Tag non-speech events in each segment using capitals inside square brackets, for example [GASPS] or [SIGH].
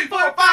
three, four, five,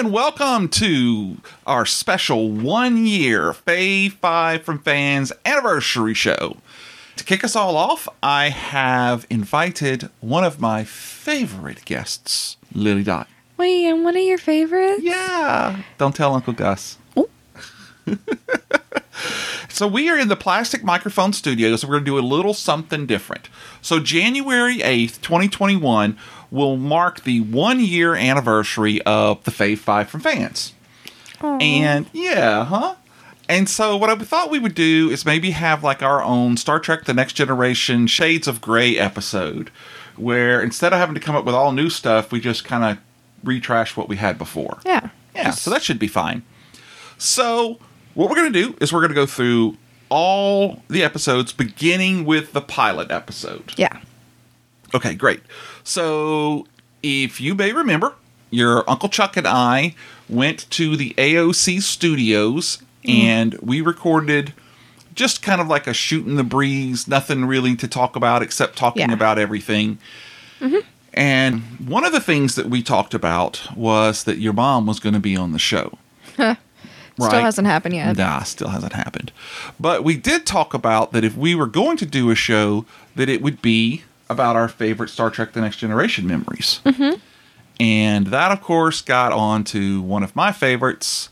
and welcome to our special one year Fave 5 from Fans anniversary show. To kick us all off, I have invited one of my favorite guests, Lily Dot. Wait, and one of your favorites? Yeah. Don't tell Uncle Gus. [LAUGHS] So we are in the Plastic Microphone Studios. We're going to do a little something different. So January 8th, 2021 will mark the one year anniversary of the Fave 5 from fans. And yeah, huh? And so what I thought we would do is maybe have like our own Star Trek The Next Generation Shades of Grey episode where instead of having to come up with all new stuff, we just kind of retrash what we had before. Yeah. Yeah, so that should be fine. So, what we're going to do is we're going to go through all the episodes beginning with the pilot episode. Yeah. Okay, great. So, if you may remember, your Uncle Chuck and I went to the AOC studios mm-hmm. and we recorded just kind of like a shoot in the breeze, nothing really to talk about except talking Yeah. about everything. Mm-hmm. And one of the things that we talked about was that your mom was going to be on the show. Still hasn't happened yet. Nah, still hasn't happened. But we did talk about that if we were going to do a show, that it would be about our favorite Star Trek: The Next Generation memories. Mm-hmm. And that, of course, got on to one of my favorites.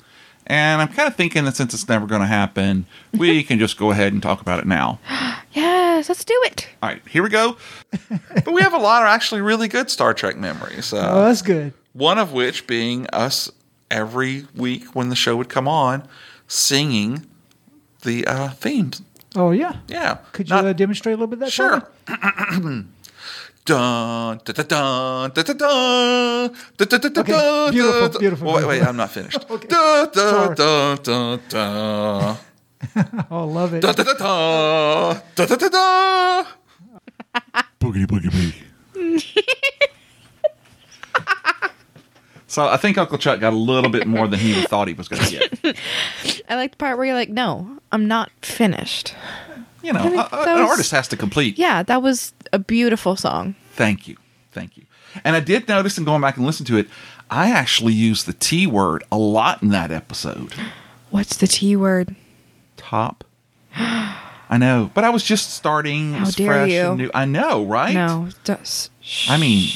And I'm kind of thinking that since it's never going to happen, we [LAUGHS] can just go ahead and talk about it now. [GASPS] Yes, let's do it. All right, here we go. [LAUGHS] but we have a lot of actually really good Star Trek memories. Uh, Oh, that's good. one of which being us every week when the show would come on singing the uh, themes. Oh yeah. Yeah. Could you Not- uh, demonstrate a little bit of that? for Sure. me? [CLEARS THROAT] Dun, da, da, dun, da, da, dun, da, da, da, da, Okay, dun, beautiful, da. beautiful, Wait, wait, beautiful. I'm not finished. [LAUGHS] Okay. Da, da, Sorry. da, da, da. [LAUGHS] Oh, love it. Da, da, da, da. Da, da, da, da. Boogity, boogie, boogie. [LAUGHS] So I think Uncle Chuck got a little bit more than he [LAUGHS] thought he was going to get. I like the part where you're like, no, I'm not finished. You know, I think a- an was- artist has to complete. Yeah, that was a beautiful song. Thank you. Thank you. And I did notice in going back and listen to it, I actually used the T word a lot in that episode. What's the T word? Top. [GASPS] I know, but I was just starting. How dare fresh you. and new. I know, right? No. Just, I mean,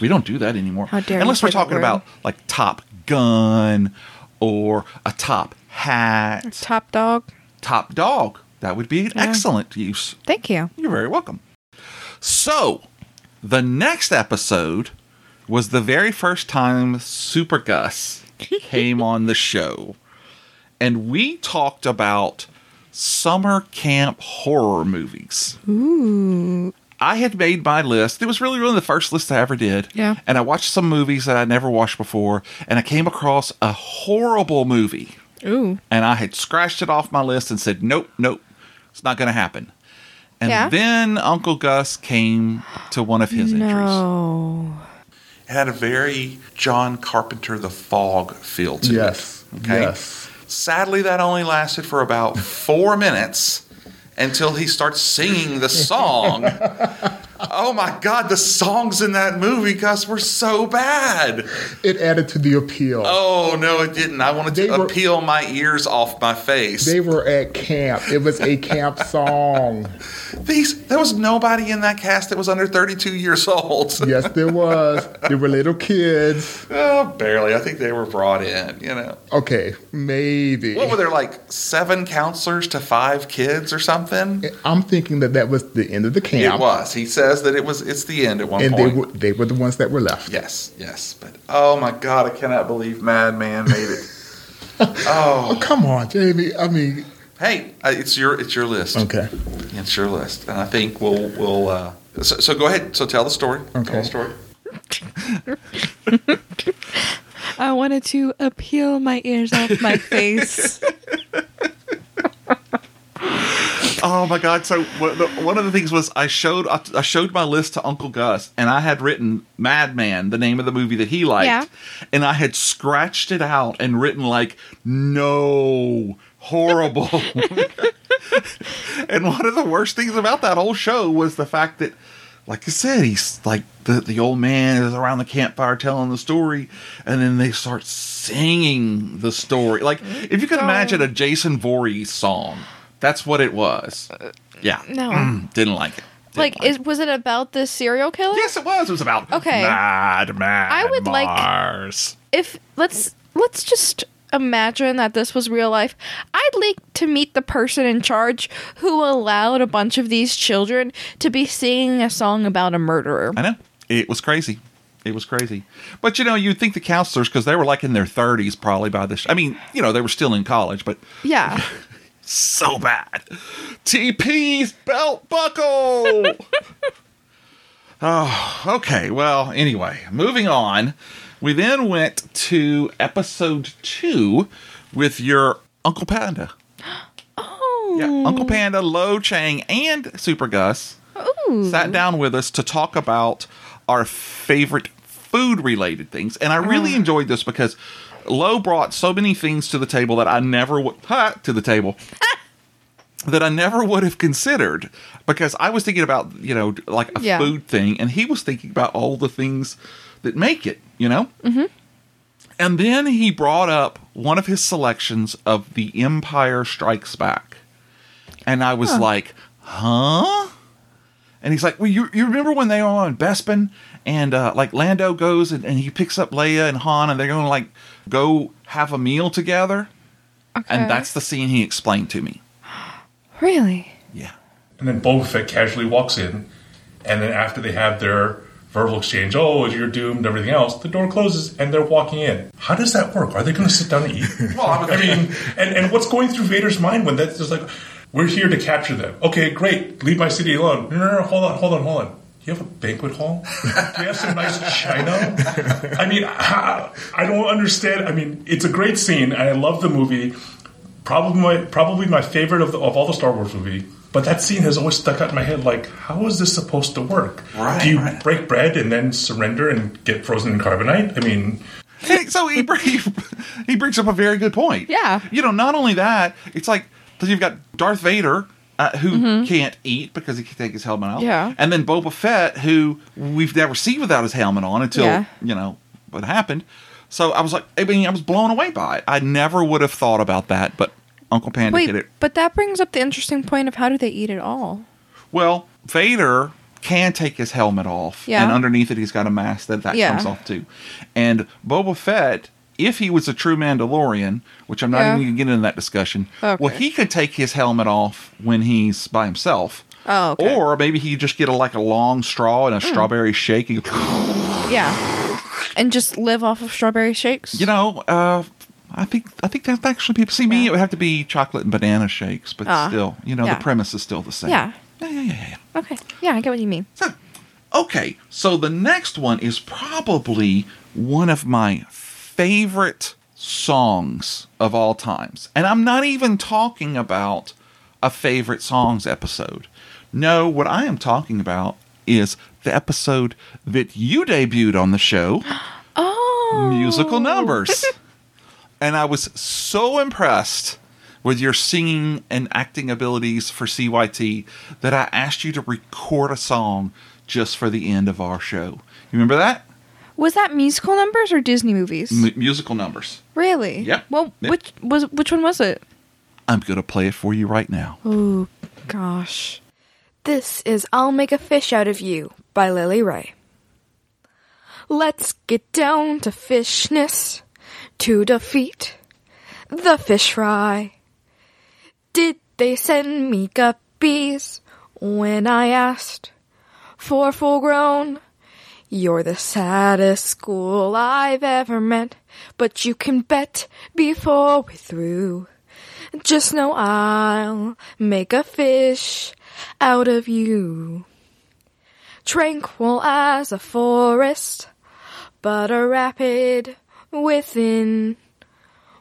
we don't do that anymore. How dare you Unless we're talking about like Top Gun or a top hat, top dog. top dog. That would be an Yeah. excellent use. Thank you. You're very welcome. So, the next episode was the very first time Super Gus [LAUGHS] came on the show. And we talked about summer camp horror movies. Ooh. I had made my list. It was really, really the first list I ever did. Yeah. And I watched some movies that I never watched before, and I came across a horrible movie Ooh. and I had scratched it off my list and said, nope, nope, it's not going to happen. And Yeah? then Uncle Gus came to one of his entries. No. It had a very John Carpenter the Fog feel to Yes. it. Okay. Yes. Sadly, that only lasted for about four minutes until he starts singing the song. [LAUGHS] oh my God, the songs in that movie, Gus, were so bad. It added to the appeal. Oh, no, it didn't. I wanted to They were- peel my ears off my face. They were at camp. It was a camp [LAUGHS] song. These there was nobody in that cast that was under 32 years old. Yes, there was. There were little kids. oh, barely. I think they were brought in, you know. Okay, maybe. What were there like seven counselors to five kids or something? I'm thinking that that was the end of the camp. It was. He says that it was it's the end at one And they point. were they were the ones that were left. yes, yes. But oh my god, I cannot believe Madman made it. [LAUGHS] Oh, come on, Jamie. I mean, Hey, uh, it's your it's your list. okay. It's your list, and I think we'll we'll. Uh, so, so go ahead. So tell the story. Tell the story. [LAUGHS] I wanted to appeal my ears off my face. [LAUGHS] [LAUGHS] Oh my God! So one of the- one of the things was I showed I I showed my list to Uncle Gus, and I had written Madman, the name of the movie that he liked, Yeah. and I had scratched it out and written like no horrible. [LAUGHS] [LAUGHS] and one of the worst things about that whole show was the fact that, like I said, he's like the the old man is around the campfire telling the story, and then they start singing the story. Like if you could imagine oh. a Jason Voorhees song, that's what it was. Yeah, no. Mm, didn't like it. Didn't like, it. is, was it about the serial killer? yes, it was. It was about Okay. Mad Mad I would like- Mars. If let's let's just imagine that this was real life. I'd like to meet the person in charge who allowed a bunch of these children to be singing a song about a murderer. I know. It was crazy. It was crazy. But you know, you'd think the counselors, because they were like in their 30s probably by this. I mean, you know, they were still in college, but Yeah. [LAUGHS] so bad. TP's belt buckle. [LAUGHS] oh, okay. Well, anyway, moving on. We then went to episode two with your Uncle Panda. [GASPS] Oh. Yeah, Uncle Panda, Lo Chang, and Super Gus Ooh. sat down with us to talk about our favorite food related things. And I really uh-huh. enjoyed this because Lo brought so many things to the table that I never would ha, to the table [LAUGHS] that I never would have considered because I was thinking about, you know, like a Yeah. food thing and he was thinking about all the things that make it, you know? Mm-hmm. And then he brought up one of his selections of The Empire Strikes Back. And I was like, huh? And he's like, well, you, you remember when they were on Bespin and uh, like Lando goes and, and he picks up Leia and Han and they're going to like go have a meal together? Okay. And that's the scene he explained to me. [GASPS] really. Yeah. And then Boba Fett uh, casually walks in, and then after they have their verbal exchange, oh, you're doomed, everything else, the door closes and they're walking in. How does that work? Are they going to sit down and eat? [LAUGHS] Well, I I mean, and, and what's going through Vader's mind when that's just like, we're here to capture them. Okay, great. Leave my city alone. No, no, no, hold on, hold on, hold on. You have a banquet hall? [LAUGHS] Do you have some nice china? I mean, I I don't understand. I mean, it's a great scene. I love the movie. Probably my probably my favorite of, the, of all the Star Wars movie. But that scene has always stuck out in my head. Like, how is this supposed to work? Right, Do you right. break bread and then surrender and get frozen in carbonite? I mean, Hey, so he, br- he he brings up a very good point. Yeah. You know, not only that, it's like because you've got Darth Vader uh, who can't eat because he can take his helmet off. Mm-hmm. Yeah. And then Boba Fett who we've never seen without his helmet on until Yeah. you know what happened. So I was like, I mean, I was blown away by it. I never would have thought about that, but Uncle Panda Wait, did it. but that brings up the interesting point of how do they eat it all? Well, Vader can take his helmet off, Yeah. and underneath it he's got a mask that that Yeah. comes off too. And Boba Fett, if he was a true Mandalorian, which I'm not Yeah. even going to get into that discussion, Okay. well, he could take his helmet off when he's by himself. Oh, okay. Or maybe he just get a like a long straw and a strawberry shake. And [GASPS] Yeah. And just live off of strawberry shakes? you know, uh, I think I think that actually people see me. It would have to be chocolate and banana shakes, but Ah, still, you know, yeah. the premise is still the same. Yeah. yeah, yeah, yeah. yeah. Okay. Yeah, I get what you mean. So, okay, so the next one is probably one of my favorite songs of all times. And I'm not even talking about a favorite songs episode. No, what I am talking about is the episode that you debuted on the show, [GASPS] Oh. Musical Numbers. [LAUGHS] and I was so impressed with your singing and acting abilities for CYT that I asked you to record a song just for the end of our show. You remember that? Was that musical numbers or Disney movies? M- musical numbers. really? Yeah. Well, Yep. which was which one was it? I'm going to play it for you right now. Oh gosh. This is I'll Make a Fish Out of You by Lily Ray. Let's get down to fishness to defeat the fish fry. Did they send me guppies when I asked for full grown? You're the saddest school I've ever met, but you can bet before we're through. Just know I'll make a fish out of you. Tranquil as a forest, but a rapid within.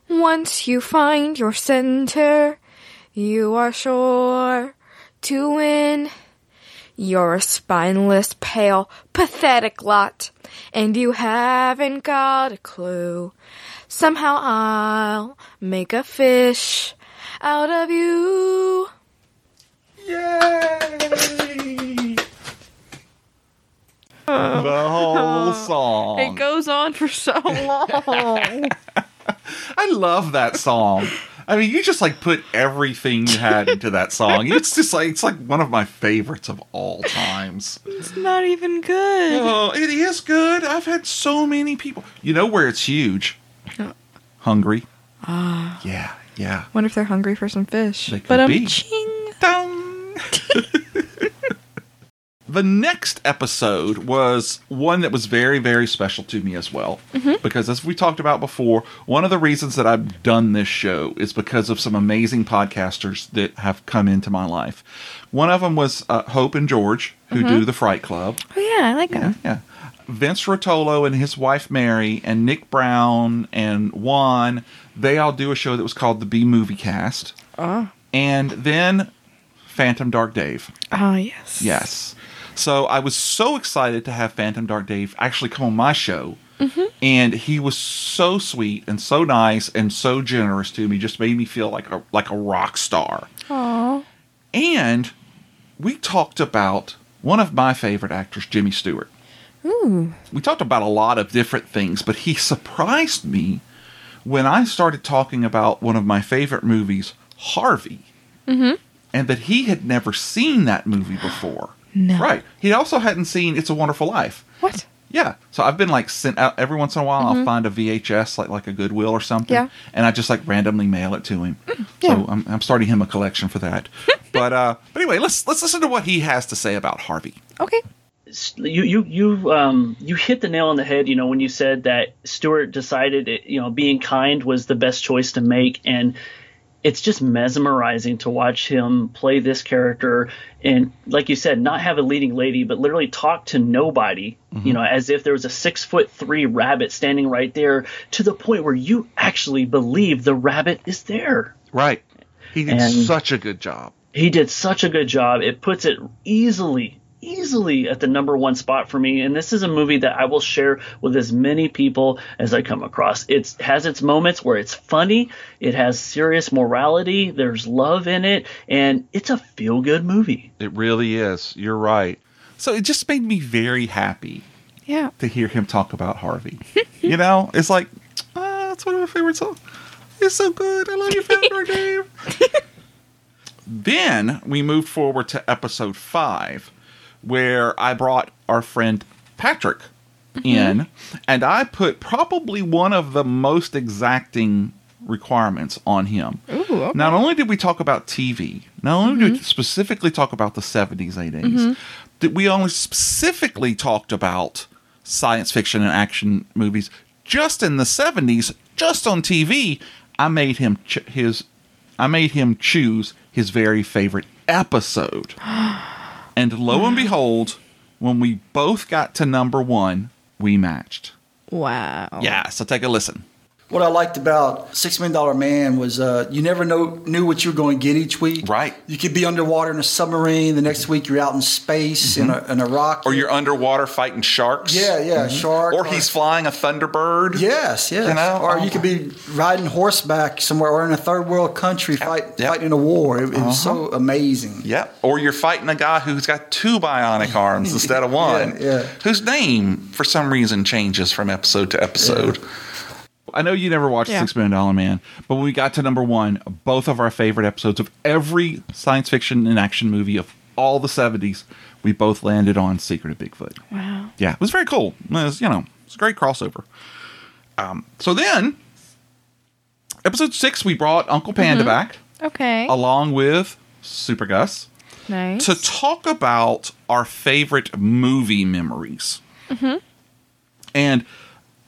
Once you find your center, you are sure to win. You're a spineless, pale, pathetic lot, and you haven't got a clue. Somehow I'll make a fish out of you. Yay! [LAUGHS] the whole song. It goes on for so long. [LAUGHS] I love that song. I mean, you just like put everything you had into [LAUGHS] that song. It's just like it's like one of my favorites of all times. it's not even good. Oh, it is good. I've had so many people. You know where it's huge? Hungry. Ah. Yeah, yeah. Wonder if they're hungry for some fish. They could but I'm be. ching. Dun. [LAUGHS] [LAUGHS] the next episode was one that was very, very special to me as well. Mm-hmm. Because, as we talked about before, one of the reasons that I've done this show is because of some amazing podcasters that have come into my life. One of them was uh, Hope and George, who do mm-hmm. the Fright Club. Oh yeah, I like them. Yeah. Vince Rotolo and his wife Mary and Nick Brown and Juan, they all do a show that was called the B Movie Cast. Oh. And then Phantom Dark Dave. Oh yes. Yes. So I was so excited to have Phantom Dark Dave actually come on my show. Mm-hmm. And he was so sweet and so nice and so generous to me, just made me feel like a like a rock star. Aw. And we talked about one of my favorite actors, Jimmy Stewart. Ooh. We talked about a lot of different things, but he surprised me when I started talking about one of my favorite movies, Harvey, mm-hmm. and that he had never seen that movie before. No. Right. He also hadn't seen It's a Wonderful Life. What? Yeah. So I've been like sent out every once in a while. I'll find a VHS like like a Goodwill or something, Yeah. and I just like randomly mail it to him. yeah. So I'm, I'm starting him a collection for that. [LAUGHS] but uh, but anyway, let's let's listen to what he has to say about Harvey. Okay. you you you um you hit the nail on the head you know when you said that Stewart decided it, you know being kind was the best choice to make and it's just mesmerizing to watch him play this character and like you said not have a leading lady but literally talk to nobody mm-hmm. you know as if there was a six foot three rabbit standing right there to the point where you actually believe the rabbit is there Right. He did And- such a good job. he did such a good job. It puts it easily, easily at the number one spot for me. And this is a movie that I will share with as many people as I come across. It has its moments where it's funny, it has serious morality, there's love in it, and it's a feel good movie. It really is. You're right. So it just made me very happy Yeah. to hear him talk about Harvey. [LAUGHS] you know, it's like, ah, that's one of my favorite songs. It's so good. I love you, Founder Dave. then we moved forward to episode five, where I brought our friend Patrick mm-hmm. in, and I put probably one of the most exacting requirements on him. Ooh. Okay. Not only did we talk about TV, not only did we mm-hmm. specifically talk about the 70s, 80s, that we only specifically talked about science fiction and action movies just in the 70s, just on TV. I made him ch- his I made him choose his very favorite episode. [GASPS] [GASPS] and lo and [GASPS] behold, when we both got to number 1, we matched. Wow. Yeah, so take a listen. What I liked about Six Million Dollar Man was uh, you never know knew what you were going to get each week. Right. You could be underwater in a submarine. The next week you're out in space in, a, in a rock. Or you're underwater fighting sharks. yeah, yeah, shark. Or he's flying a Thunderbird. Yes, yes. You know? or Oh. you could be riding horseback somewhere, or in a third world country fight, yep. Uh-huh. fighting a war. It, it was so amazing. Yep. Or you're fighting a guy who's got two bionic arms [LAUGHS] instead of one. Yeah, yeah. Whose name, for some reason, changes from episode to episode. I know you never watched Yeah. Six Million Dollar Man, but when we got to number one, both of our favorite episodes of every science fiction and action movie of all the 70s, we both landed on Secret of Bigfoot. Wow. Yeah, it was very cool. It was, you know, it's a great crossover. Um, so then, episode six, we brought Uncle Panda back Okay. along with Super Gus nice. to talk about our favorite movie memories. Mhm. And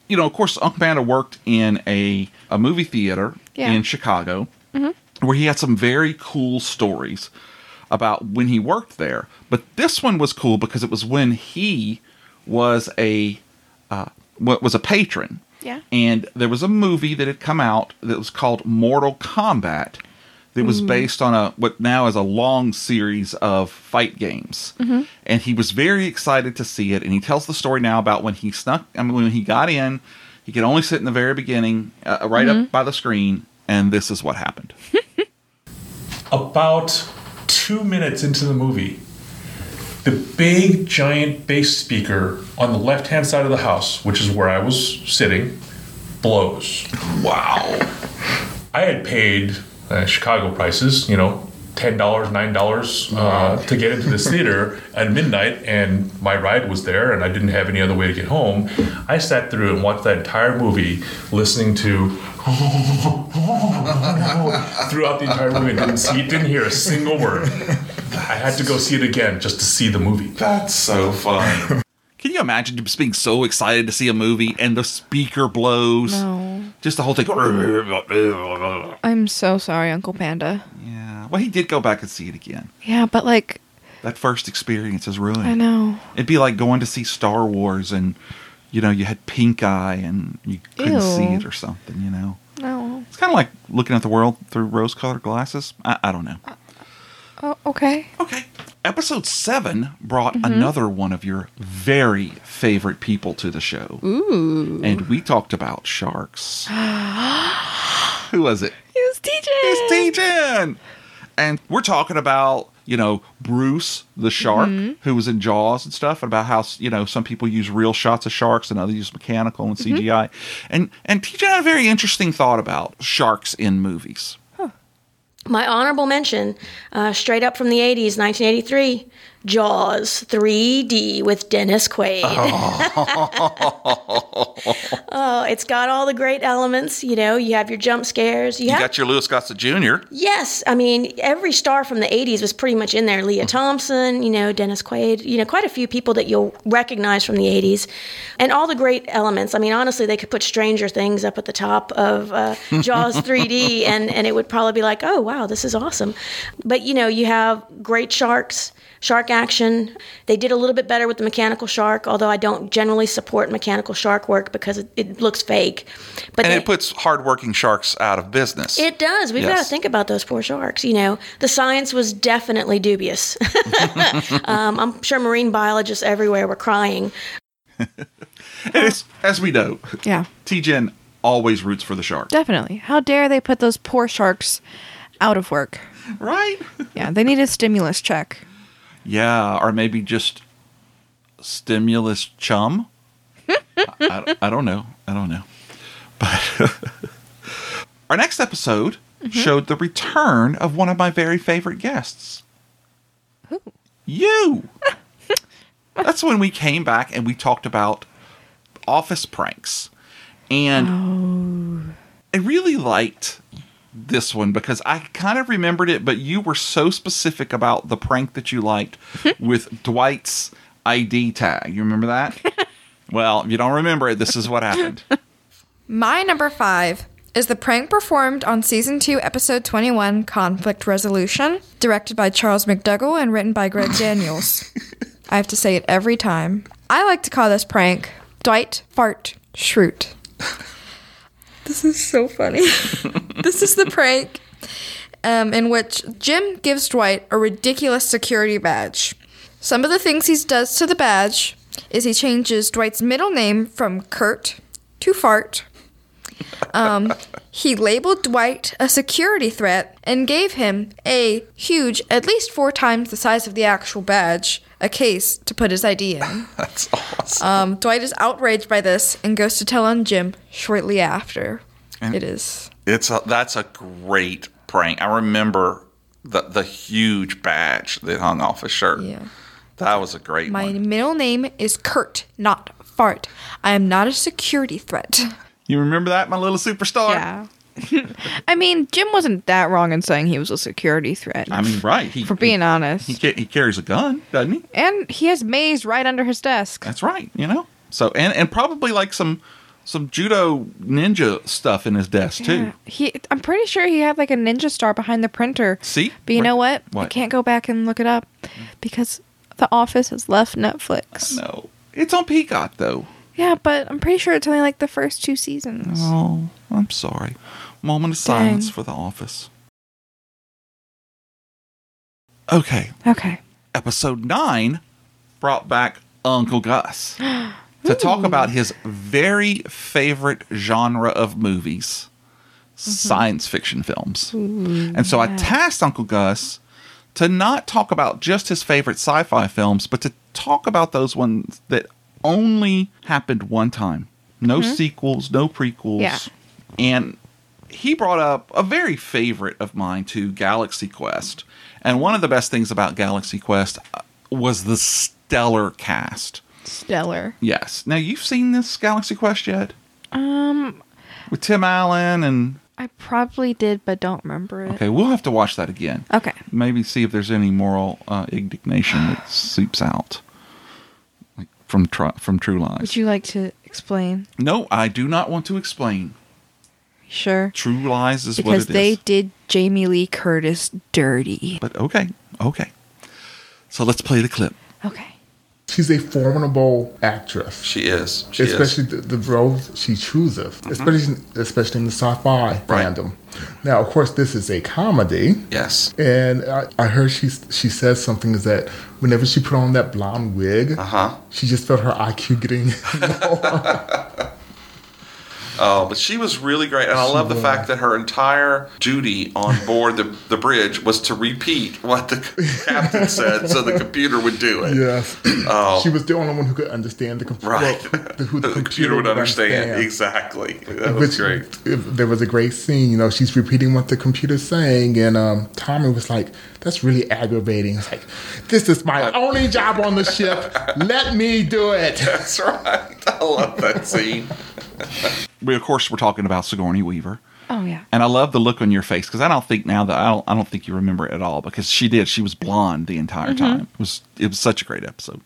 you know, of course, Uncle Panda worked in a a movie theater Yeah. in Chicago, where he had some very cool stories about when he worked there. But this one was cool because it was when he was a uh, was a patron. Yeah. And there was a movie that had come out that was called Mortal Kombat. That was mm-hmm. based on a what now is a long series of fight games, mm-hmm. and he was very excited to see it. And he tells the story now about when he snuck. I mean, when he got in, he could only sit in the very beginning, uh, right up mm-hmm. by the screen, and this is what happened. [LAUGHS] About two minutes into the movie, the big giant bass speaker on the left hand side of the house, which is where I was sitting, blows. wow. I had paid uh, Chicago prices, you know, ten dollars, nine dollars uh, to get into this theater [LAUGHS] at midnight, and my ride was there, and I didn't have any other way to get home. I sat through and watched that entire movie, listening to [LAUGHS] throughout the entire movie, and didn't see, didn't hear a single word. I had to go see it again just to see the movie. That's so fun. Can you imagine just being so excited to see a movie and the speaker blows? No. Just the whole thing. [LAUGHS] I'm so sorry, Uncle Panda. Yeah. Well, he did go back and see it again. Yeah, but like, That first experience is ruined. I know. It'd be like going to see Star Wars and, you know, you had pink eye and you couldn't see it or something, you know? No. It's kind of like looking at the world through rose colored glasses. I, I don't know. Oh, okay. Okay. Episode seven brought mm-hmm. another one of your very favorite people to the show. Ooh. And we talked about sharks. [GASPS] Who was it? It was TJ. It's T-Jen. And we're talking about, you know, Bruce the shark mm-hmm. who was in Jaws and stuff, and about how, you know, some people use real shots of sharks and others use mechanical and mm-hmm. CGI. And and TJ had a very interesting thought about sharks in movies. My honorable mention, uh, straight up from the 80s, 1983, Jaws 3D with Dennis Quaid. [LAUGHS] Oh. it's got all the great elements. You know, you have your jump scares. You, You have, got your Louis Gossett Jr. yes, I mean, every star from the 80s was pretty much in there. Lea Thompson, you know, Dennis Quaid, you know, quite a few people that you'll recognize from the 80s. And all the great elements. I mean, honestly, they could put Stranger Things up at the top of uh, [LAUGHS] Jaws 3D, and, and it would probably be like, oh, wow, this is awesome. But, you know, you have great sharks. Shark action. They did a little bit better with the mechanical shark, although I don't generally support mechanical shark work because it, it looks fake. But And they- it puts hardworking sharks out of business. it does. We've got to think about those poor sharks. You know, the science was definitely dubious. [LAUGHS] um, I'm sure marine biologists everywhere were crying. [LAUGHS] And it's, as we know, Yeah, T-Jen always roots for the shark. definitely. How dare they put those poor sharks out of work? Right? Yeah, they need a stimulus check. Yeah, or maybe just stimulus chum. [LAUGHS] I, I- I don't know. I don't know. But [LAUGHS] our next episode mm-hmm. showed the return of one of my very favorite guests. Who? You. [LAUGHS] That's when we came back and we talked about office pranks. And oh. I really liked this one because I kind of remembered it, but you were so specific about the prank that you liked [LAUGHS] with Dwight's ID tag. You remember that? [LAUGHS] well, if you don't remember it, this is what happened. [LAUGHS] My number five is the prank performed on season two, episode 21, Conflict Resolution, directed by Charles McDougall and written by Greg Daniels. I have to say it every time. I like to call this prank Dwight Fart Schrute. This is so funny. [LAUGHS] this is the prank um, in which Jim gives Dwight a ridiculous security badge. Some of the things he does to the badge is he changes Dwight's middle name from Kurt to Fart. Um, he labeled Dwight a security threat and gave him a huge, at least four times the size of the actual badge, a case to put his ID in. [LAUGHS] That's awesome. Um, Dwight is outraged by this and goes to tell on Jim shortly after. And- it is. It's a, that's a great prank. I remember the the huge badge that hung off his shirt. Yeah. That was a great My one. middle name is Kurt, not Fart. I am not a security threat. You remember that, my little superstar? Yeah. [LAUGHS] I mean, Jim wasn't that wrong in saying he was a security threat. I mean, right. He, for being honest. he, he, carries a gun, doesn't he? and he has Mace right under his desk. That's right, you know? So and and probably like some some judo ninja stuff in his desk too. Yeah. He I'm pretty sure he had like a ninja star behind the printer. See? But you know what? I can't go back and look it up mm. because The Office has left Netflix. No, it's on Peacock though. Yeah, but I'm pretty sure it's only like the first two seasons. Oh, I'm sorry. Moment of silence for The Office. Okay, Okay. episode nine brought back Uncle Gus [GASPS] to talk about his very favorite genre of movies mm-hmm. science fiction films. and so I tasked Uncle Gus to not talk about just his favorite sci fi films, but to talk about those ones that only happened one time. No sequels, no prequels. Yeah. And he brought up a very favorite of mine to Galaxy Quest. And one of the best things about Galaxy Quest uh, was the stellar cast. Stellar. Yes. Now you've seen this Galaxy Quest yet? Um, With Tim Allen and I probably did, but don't remember it. okay, we'll have to watch that again. Okay. Maybe see if there's any moral uh, indignation that seeps out, from tr- from True Lies. Would you like to explain? no, I do not want to explain. Sure. True Lies is Because what it they did Jamie Lee Curtis dirty. But okay, okay. So let's play the clip. Okay. She's a formidable actress. She is. She especially the, the roles she chooses, mm-hmm. especially especially in the sci-fi Right. fandom. Now, of course, this is a comedy, Yes. and I, I heard she she says something is that whenever she put on that blonde wig, huh. she just felt her IQ getting [LAUGHS] [LAUGHS] Oh, but she was really great, and I love the fact that her entire duty on board the, the bridge was to repeat what the captain said, so the computer would do it. yes, Oh. [CLEARS THROAT] she was the only one who could understand the computer. Right. the, who [LAUGHS] the, The computer would understand. Exactly. That was Which, great. There was a great scene. You know, she's repeating what the computer's saying, and um, Tommy was like, "That's really aggravating." It's like, "This is my [LAUGHS] only job on the ship. Let me do it." That's right. I love that scene. [LAUGHS] we, of course, were talking about Sigourney Weaver. Oh yeah. And I love the look on your face because I don't think now that I don't I don't think you remember it at all because she did she was blonde the entire time. It was it was such a great episode.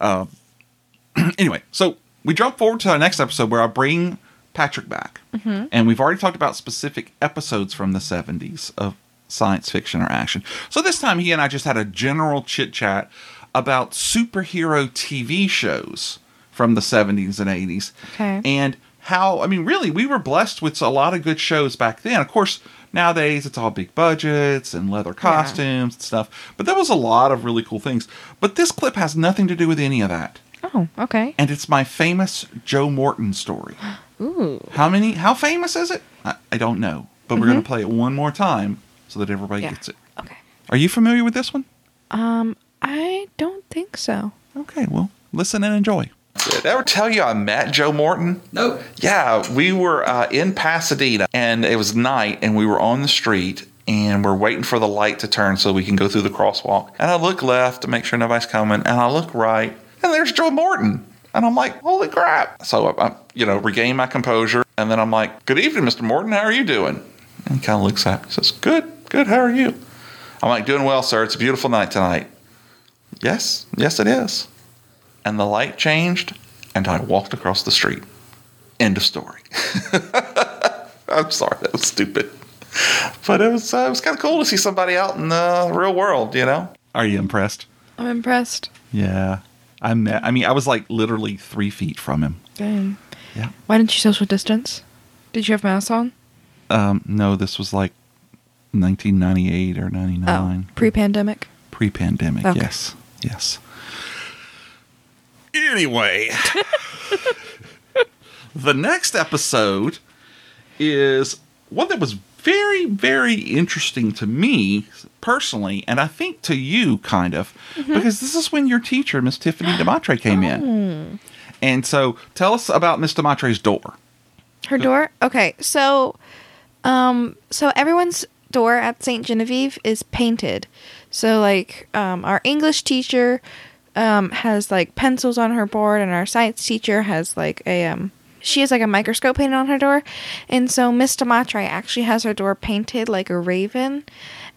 Uh, [CLEARS THROAT] anyway, so we jump forward to our next episode where I bring Patrick back, and we've already talked about specific episodes from the '70s of science fiction or action. So this time he and I just had a general chit chat about superhero TV shows from the '70s and '80s, Okay. and how I mean, really, we were blessed with a lot of good shows back then. Of course, nowadays it's all big budgets and leather costumes and stuff, but there was a lot of really cool things. But this clip has nothing to do with any of that, Oh, okay. and it's my famous Joe Morton story. [GASPS] Ooh. How many? How famous is it? I, I don't know, but we're going to play it one more time so that everybody Yeah. gets it. Okay. Are you familiar with this one? Um, I don't think so. Okay, well, listen and enjoy. Did I ever tell you I met Joe Morton? Nope. Yeah, we were uh, in Pasadena and it was night and we were on the street and we're waiting for the light to turn so we can go through the crosswalk. And I look left to make sure nobody's coming and I look right and there's Joe Morton. And I'm like, holy crap. So I, I you know, regain my composure and then I'm like, good evening, Mr. Morton. How are you doing? And he kind of looks at me and says, good, good. How are you? I'm like, doing well, sir. It's a beautiful night tonight. Yes, yes, it is. And the light changed, and I walked across the street. End of story. [LAUGHS] I'm sorry, that was stupid. But it was uh, it was kind of cool to see somebody out in the real world, you know. Are you impressed? I'm impressed. Yeah, I met. I mean, I was like literally three feet from him. Dang. Yeah. Why didn't you social distance? Did you have masks on? Um, no, this was like 1998 or 99. Oh, pre-pandemic. Pre-pandemic, Okay. yes, yes. Anyway, the next episode is one that was very, very interesting to me personally, and I think to you, kind of, because this is when your teacher, Miss Tiffany Demontre, came in. And so, tell us about Miss Demontre's door. Her door? Okay, so um so everyone's door at St. Genevieve is painted. So like um our English teacher um has like pencils on her board and our science teacher has like a um she has like a microscope painted on her door. And so Miss Demontre actually has her door painted like a raven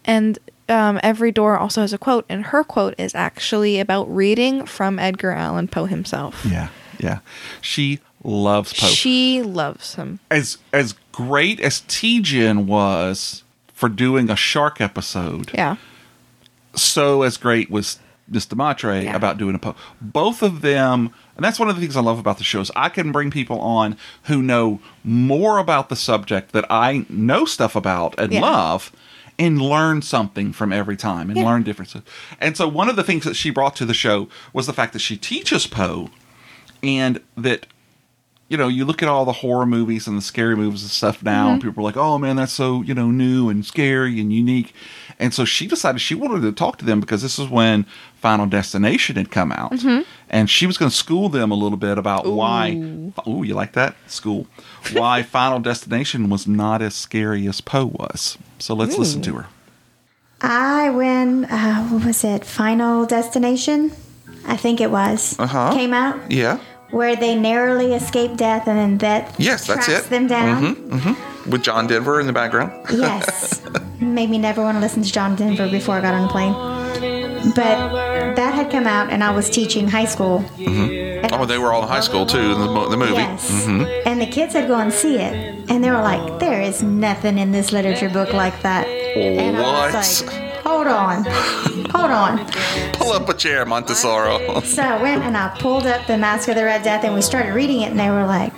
and um, every door also has a quote, and her quote is actually about reading from Edgar Allan Poe himself. Yeah, Yeah, she loves Poe. She loves him. as as great as T-Jen was for doing a shark episode, Yeah. so as great was Mr. Matre Yeah. about doing a Poe. Both of them, and that's one of the things I love about the show is I can bring people on who know more about the subject that I know stuff about and Yeah. love. And learn something from every time and Yeah. learn differences. And so, one of the things that she brought to the show was the fact that she teaches Poe and that you know, you look at all the horror movies and the scary movies and stuff now, and mm-hmm. people are like, "Oh man, that's so you know new and scary and unique." And so she decided she wanted to talk to them because this is when Final Destination had come out, and she was going to school them a little bit about why. Oh, you like that school? Why [LAUGHS] Final Destination was not as scary as Poe was. So let's listen to her. I when uh, what was it? Final Destination, I think it was. Uh-huh. Came out Yeah. Where they narrowly escape death and then that Yes, that's it. them down. Mm-hmm. With John Denver in the background. Yes, [LAUGHS] made me never want to listen to John Denver before I got on the plane. But that had come out, and I was teaching high school. Oh, they were all in high school too in the, mo- the movie. Yes. Mm-hmm. And the kids had gone and see it, and they were like, "There is nothing in this literature book like that." And I was What? "Hold on, hold on." Pull up a chair, Montesoro. So I went and I pulled up the Masque of the Red Death, and we started reading it, and they were like,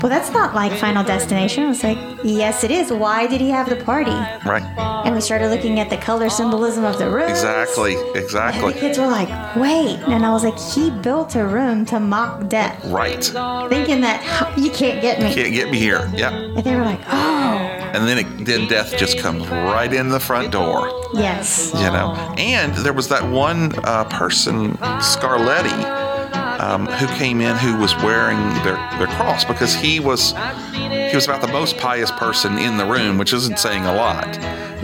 "Well, that's not like Final Destination." I was like, "Yes, it is. Why did he have the party?" right. And we started looking at the color symbolism of the room. Exactly. And the kids were like, "Wait!" And I was like, "He built a room to mock death, Right. thinking that you can't get me." Can't get me here. Yep. And they were like, "Oh, And then it, then death just comes right in the front door. yes." You know. And there was that one uh, person, Scarletti, um, who came in who was wearing their, their cross because he was he was about the most pious person in the room, which isn't saying a lot.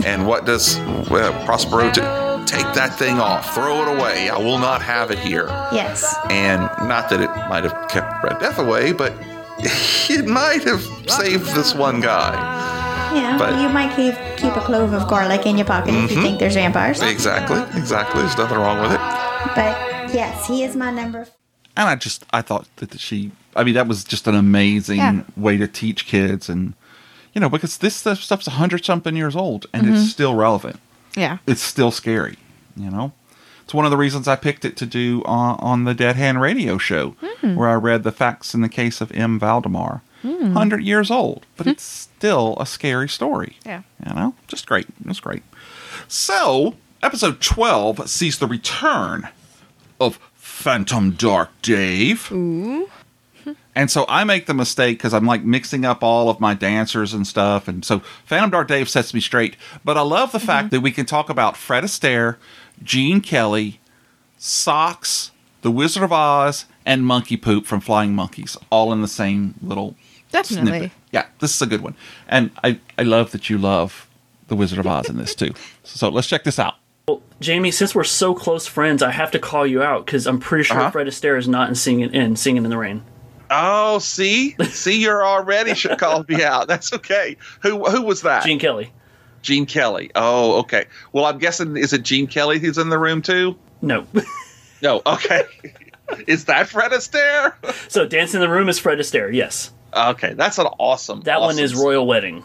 And what does uh, Prospero do? Take that thing off, throw it away. I will not have it here. Yes. And not that it might have kept Red Death away, but [LAUGHS] it might have saved this one guy. Yeah. But- you might keep keep a clove of garlic in your pocket if you think there's vampires. Exactly, exactly. There's nothing wrong with it. But yes, he is my number. And I just, I thought that she, I mean, that was just an amazing Yeah. way to teach kids. And, you know, because this stuff- stuff's 100 something years old and it's mm-hmm. still relevant. Yeah. It's still scary, you know? It's one of the reasons I picked it to do on, on the Dead Hand radio show, hmm. where I read the facts in the case of M. Valdemar. Hmm. 100 years old, but hmm. it's still a scary story. Yeah. You know, just great. It's great. So, episode 12 sees the return of Phantom Dark Dave. Ooh. And so I make the mistake because I'm like mixing up all of my dancers and stuff. And so Phantom Dark Dave sets me straight. But I love the fact mm-hmm. that we can talk about Fred Astaire, Gene Kelly, Socks, The Wizard of Oz, and Monkey Poop from Flying Monkeys, all in the same little Definitely. snippet. Yeah, this is a good one. And I, I love that you love The Wizard of Oz in this too. So let's check this out. Well, Jamie, since we're so close friends, I have to call you out because I'm pretty sure Uh-huh. Fred Astaire is not in singing in singing in the rain. Oh, see, see, you're already should call me out. That's okay. Who who was that? Gene Kelly. Gene Kelly. Oh, okay. Well, I'm guessing is it Gene Kelly who's in the room too? No. [LAUGHS] No. Okay. [LAUGHS] is that Fred Astaire? [LAUGHS] so Dance in the Room is Fred Astaire. Yes, Okay, that's an awesome. that one is Royal Wedding.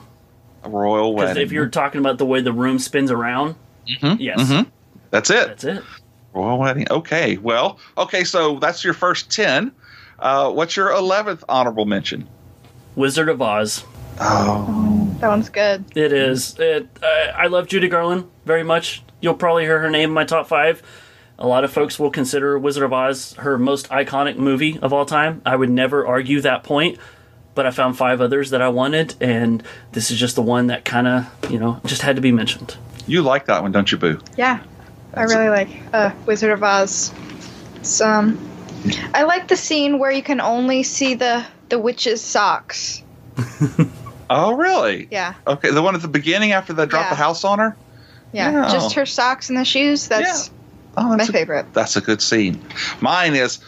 Royal Because Wedding. if you're talking about the way the room spins around, yes, that's it. that's it. Royal Wedding. Okay. Well. Okay. So that's your first ten. Uh, what's your eleventh honorable mention? Wizard of Oz. Oh. That one's good. It is. It. I I love Judy Garland very much. You'll probably hear her name in my top five. A lot of folks will consider Wizard of Oz her most iconic movie of all time. I would never argue that point, but I found five others that I wanted, and this is just the one that kind of, you know, just had to be mentioned. You like that one, don't you, Boo? Yeah, I really like uh, Wizard of Oz. Some. I like the scene where you can only see the the witch's socks. [LAUGHS] Oh, really? Yeah, Okay, the one at the beginning after they drop Yeah. the house on her. yeah, Yeah. just her socks and the shoes. That's Oh, my a, favorite. That's a good scene. Mine is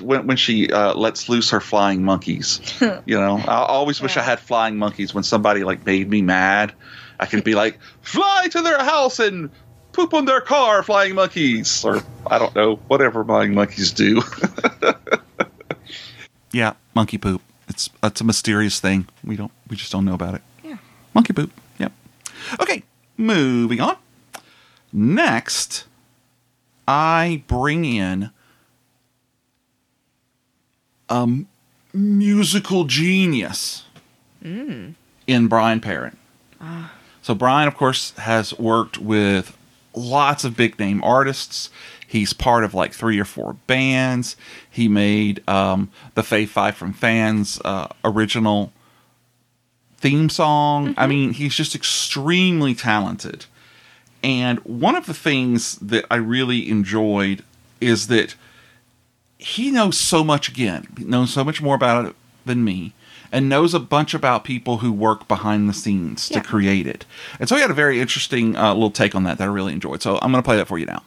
when when she uh, lets loose her flying monkeys. [LAUGHS] you know, I always wish I had flying monkeys when somebody like made me mad. I can be like, fly to their house and poop on their car, flying monkeys, or I don't know, whatever flying monkeys do. [LAUGHS] Yeah, monkey poop. It's it's a mysterious thing. We don't we just don't know about it. Yeah. Monkey poop. Yep. Okay, moving on. Next, I bring in a m- musical genius Mm. in Brian Parent. Ah. So Brian, of course, has worked with lots of big name artists. He's part of like three or four bands. He made um, the Fave Five from Fans uh, original theme song. I mean, he's just extremely talented. And one of the things that I really enjoyed is that he knows so much again, he knows so much more about it than me, and knows a bunch about people who work behind the scenes Yeah. to create it. And so he had a very interesting uh, little take on that that I really enjoyed. So I'm going to play that for you now.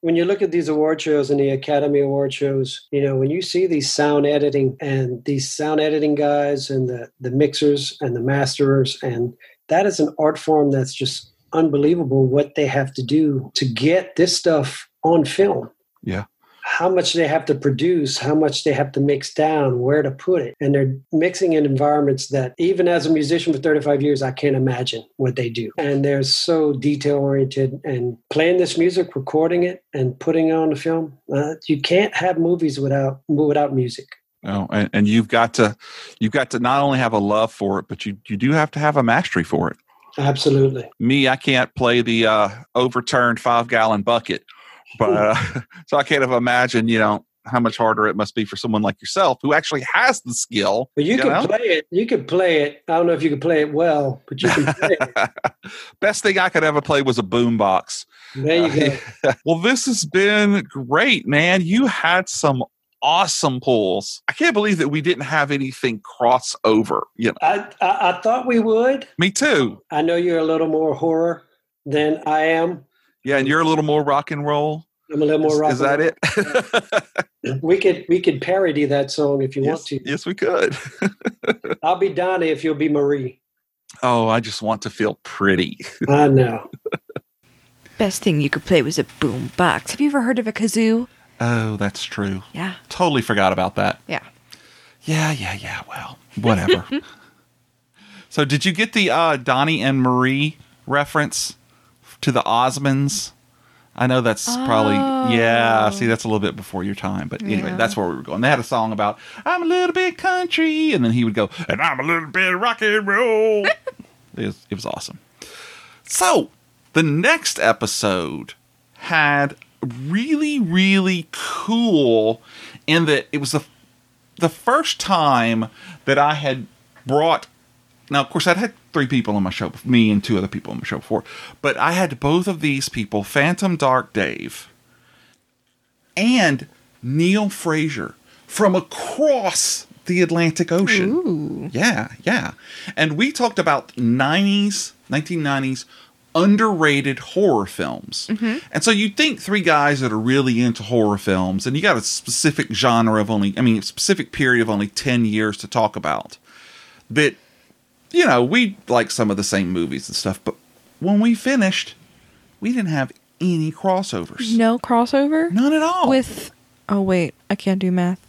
when you look at these award shows and the Academy Award shows, you know, when you see these sound editing and these sound editing guys and the, the mixers and the masterers, and that is an art form that's just unbelievable what they have to do to get this stuff on film. Yeah. How much they have to produce, how much they have to mix down, where to put it. And they're mixing in environments that, even as a musician for 35 years, I can't imagine what they do. And they're so detail oriented and playing this music, recording it, and putting it on the film. Uh, you can't have movies without without music. Oh, and, and you've got to you've got to not only have a love for it, but you you do have to have a mastery for it. Absolutely. Me, I can't play the uh, overturned five gallon bucket, but uh, [LAUGHS] so I can't have imagined, you know, how much harder it must be for someone like yourself who actually has the skill. But you, can know? play it. You can play it. I don't know if you can play it well, but you can play it. [LAUGHS] Best thing I could ever play was a boombox. There you go. [LAUGHS] well, this has been great, man. You had some awesome pulls. I can't believe that we didn't have anything cross over. You know, I, I I thought we would. me too. I know you're a little more horror than I am. Yeah, and you're a little more rock and roll. I'm a little more Is- rock. is that roll. [LAUGHS] We could we could parody that song if you want to. yes, we could. [LAUGHS] I'll be Donny if you'll be Marie. Oh, I just want to feel pretty. [LAUGHS] I know. Best thing you could play was a boom box. Have you ever heard of a kazoo? Oh, that's true. Yeah. Totally forgot about that. Yeah. Yeah, yeah, yeah. Well, whatever. so, did you get the uh, Donny and Marie reference to the Osmonds? I know that's probably yeah. See, that's a little bit before your time, but anyway, Yeah. that's where we were going. They had a song about "I'm a little bit country," and then he would go, "And I'm a little bit rock and roll." [LAUGHS] it, was, it was awesome. So, the next episode had really, really cool in that it was the the first time that I had brought. Now, of course, I'd had three people on my show, me and two other people on my show before, but I had both of these people, Phantom Dark Dave and Neil Frazier, from across the Atlantic Ocean. Yeah, yeah. And we talked about 90s, 1990s underrated horror films. Mm-hmm. And so you'd think three guys that are really into horror films, and you got a specific genre of only, I mean, a specific period of only 10 years to talk about, that, you know, we like some of the same movies and stuff, but when we finished, we didn't have any crossovers. No crossover? None at all. With oh wait, I can't do math.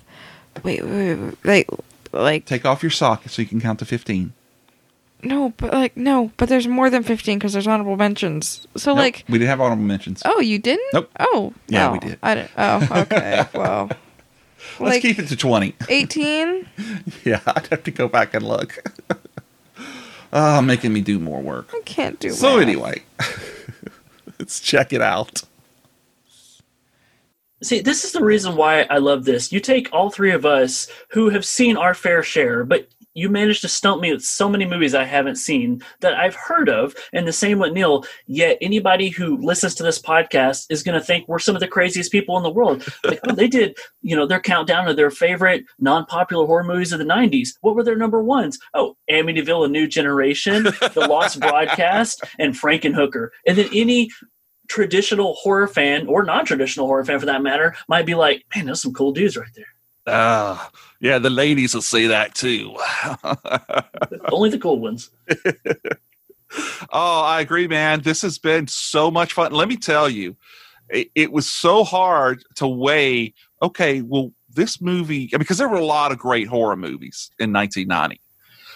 Wait, wait, wait, wait like like Take off your sock so you can count to 15. no, but like no, but there's more than fifteen because there's honorable mentions. So Nope, like, we didn't have honorable mentions. oh, you didn't? Nope. Oh, Yeah, oh, we did. I didn't. Oh, [LAUGHS] okay. well, Let's like keep it to 20. eighteen. [LAUGHS] Yeah, I'd have to go back and look. [LAUGHS] oh, making me do more work. I can't do. So math. anyway, [LAUGHS] let's check it out. See, this is the reason why I love this. You take all three of us who have seen our fair share, but you managed to stump me with so many movies I haven't seen that I've heard of, and the same with Neil. Yet anybody who listens to this podcast is going to think we're some of the craziest people in the world. [LAUGHS] Like, oh, they did, you know, their countdown of their favorite non-popular horror movies of the '90s. What were their number ones? Oh, Amityville: A New Generation, The Lost [LAUGHS] Broadcast, and Frankenhooker. And then any traditional horror fan or non-traditional horror fan for that matter might be like man those some cool dudes right there Ah, yeah, the ladies will say that too. [LAUGHS] only the cool ones [LAUGHS] oh, I agree, man. This has been so much fun. Let me tell you, it, it was so hard to weigh. Okay, well, this movie because there were a lot of great horror movies in 1990.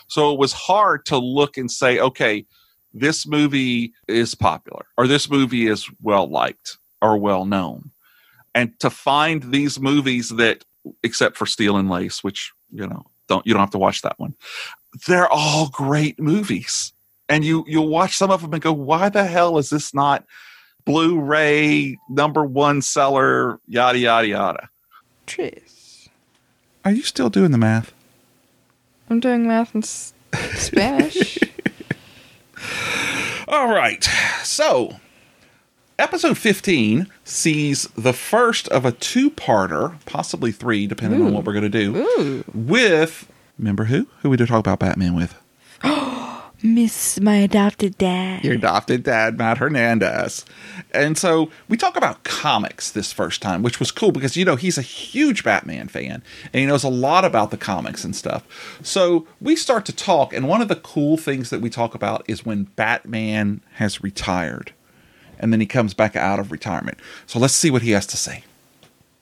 So it was hard to look and say, okay, this movie is popular or this movie is well liked or well known. And to find these movies that, except for Steel and Lace, which, you know, don't you don't have to watch that one. They're all great movies. And you you'll watch some of them and go, why the hell is this not Blu-ray number one seller, yada yada yada. Tris. Are you still doing the math? I'm doing math in s- Spanish. [LAUGHS] All right. So, episode 15 sees the first of a two parter, possibly three, depending on mm. what we're going to do, with, remember who? Who we did talk about Batman with? [GASPS] Miss my adopted dad. Your adopted dad, Matt Hernandez. And so we talk about comics this first time, which was cool because, you know, he's a huge Batman fan and he knows a lot about the comics and stuff. So we start to talk, and one of the cool things that we talk about is when Batman has retired and then he comes back out of retirement. So let's see what he has to say.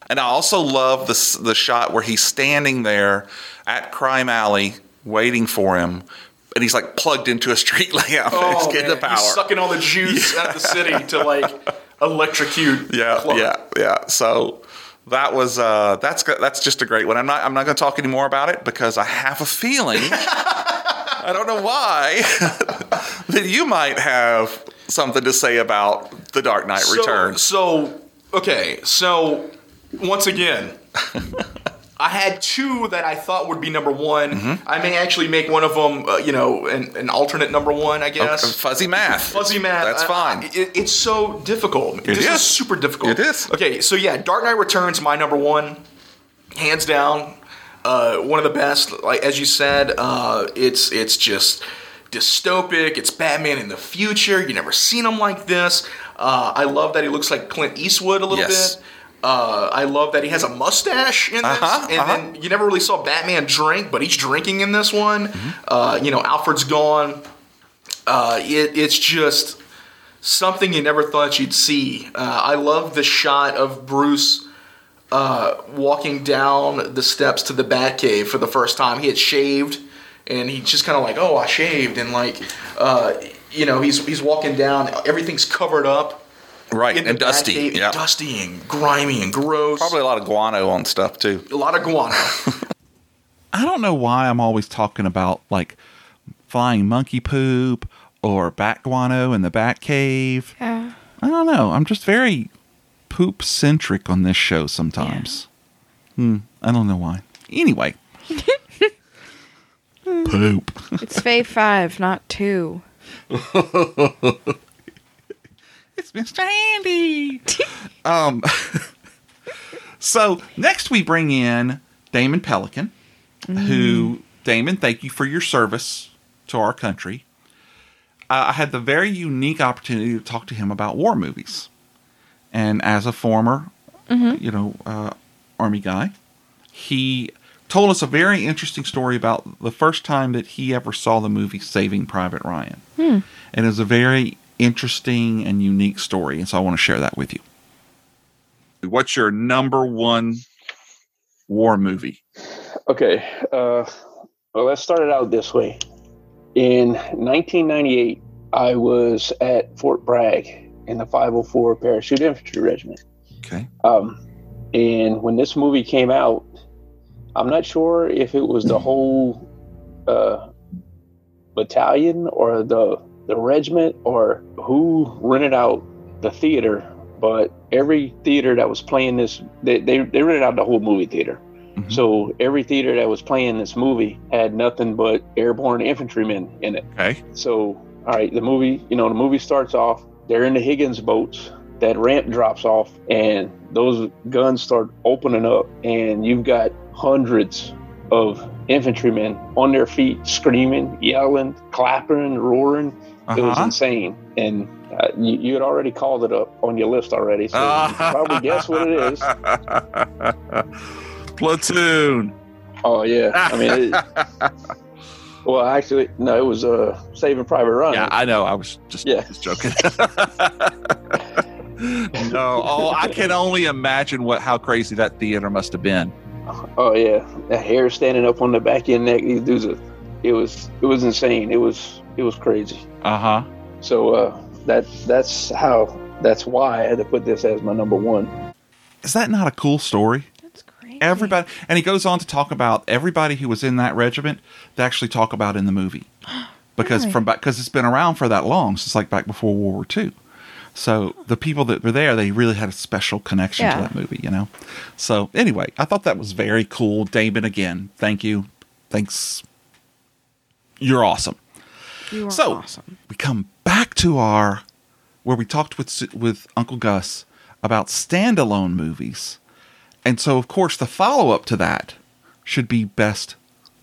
And I also love the, the shot where he's standing there at Crime Alley waiting for him. And he's like plugged into a street [LAUGHS] lamp. Oh, he's getting man. the power. He's sucking all the juice out of the city to like [LAUGHS] electrocute. yeah, Clark. yeah, yeah. So that was uh, that's that's just a great one. I'm not I'm not going to talk any more about it because I have a feeling [LAUGHS] I don't know why that you might have something to say about the Dark Knight So- Returns. So, okay, so once again, [LAUGHS] I had two that I thought would be number one. Mm-hmm. I may actually make one of them, uh, you know, an, an alternate number one. I guess Okay, fuzzy math. Fuzzy math. That's fine. I- it- it's so difficult. It this is. super difficult. It is. Okay, so yeah, Dark Knight Returns, my number one, hands down. Uh, one of the best. Like as you said, uh, it's it's just dystopic. It's Batman in the future. You never seen him like this. Uh, I love that he looks like Clint Eastwood a little Yes. bit. Uh, I love that he has a mustache in this, Uh-huh, and uh-huh. then you never really saw Batman drink, but he's drinking in this one. Mm-hmm. Uh, you know, Alfred's gone. Uh, it, it's just something you never thought you'd see. Uh, I love the shot of Bruce uh, walking down the steps to the Batcave for the first time. He had shaved, and he's just kind of like, oh, I shaved, and like, uh, you know, he's he's walking down. Everything's covered up. Right, and dusty, Batcave, yeah. dusty and grimy and gross. Probably a lot of guano on stuff too. A lot of guano. [LAUGHS] I don't know why I'm always talking about like flying monkey poop or bat guano in the bat cave. Yeah. I don't know. I'm just very poop centric on this show sometimes. Hmm. I don't know why. Anyway. [LAUGHS] poop. It's Fave 5, not 2. [LAUGHS] it's Mr. Andy. [LAUGHS] um. [LAUGHS] so next we bring in Damon Pelican, who Damon, thank you for your service to our country. Uh, I had the very unique opportunity to talk to him about war movies, and as a former, you know, uh, army guy, he told us a very interesting story about the first time that he ever saw the movie Saving Private Ryan. Hmm. And it was a very interesting and unique story. And so I want to share that with you. What's your number one war movie? Okay. Uh, well, let's start it out this way. In 1998, I was at Fort Bragg in the 504 Parachute Infantry Regiment. Okay. Um, and when this movie came out, I'm not sure if it was the [LAUGHS] whole uh, battalion or the the regiment or who rented out the theater, but every theater that was playing this, they, they, they rented out the whole movie theater. So every theater that was playing this movie had nothing but airborne infantrymen in it. Okay. So, all right, the movie, you know, the movie starts off, they're in the Higgins boats, that ramp drops off, and those guns start opening up, and you've got hundreds of infantrymen on their feet, screaming, yelling, clapping, roaring. It was Uh-huh. insane. And uh, you, you had already called it up on your list already, so you can [LAUGHS] probably guess what it is. [LAUGHS] Platoon. Oh yeah, I mean, it, [LAUGHS] well, actually, no, it was uh, Saving Private Ryan. Yeah, I know. I was just, Yeah. just joking. No, oh, I can only imagine what how crazy that theater must have been. Oh yeah, the hair standing up on the back of your neck. These dudes, are, it was it was insane. It was it was crazy. Uh huh. So uh, that that's how that's why I had to put this as my number one. Is that not a cool story? That's great. Everybody, and he goes on to talk about everybody who was in that regiment. They actually talk about in the movie [GASPS] because Really? from back because it's been around for that long since like back before World War II. So the people that were there, they really had a special connection Yeah. to that movie, you know. So anyway, I thought that was very cool, Damon. Again, thank you, thanks. You're awesome. You are so awesome. we come back to our where we talked with with Uncle Gus about standalone movies, and so of course the follow up to that should be best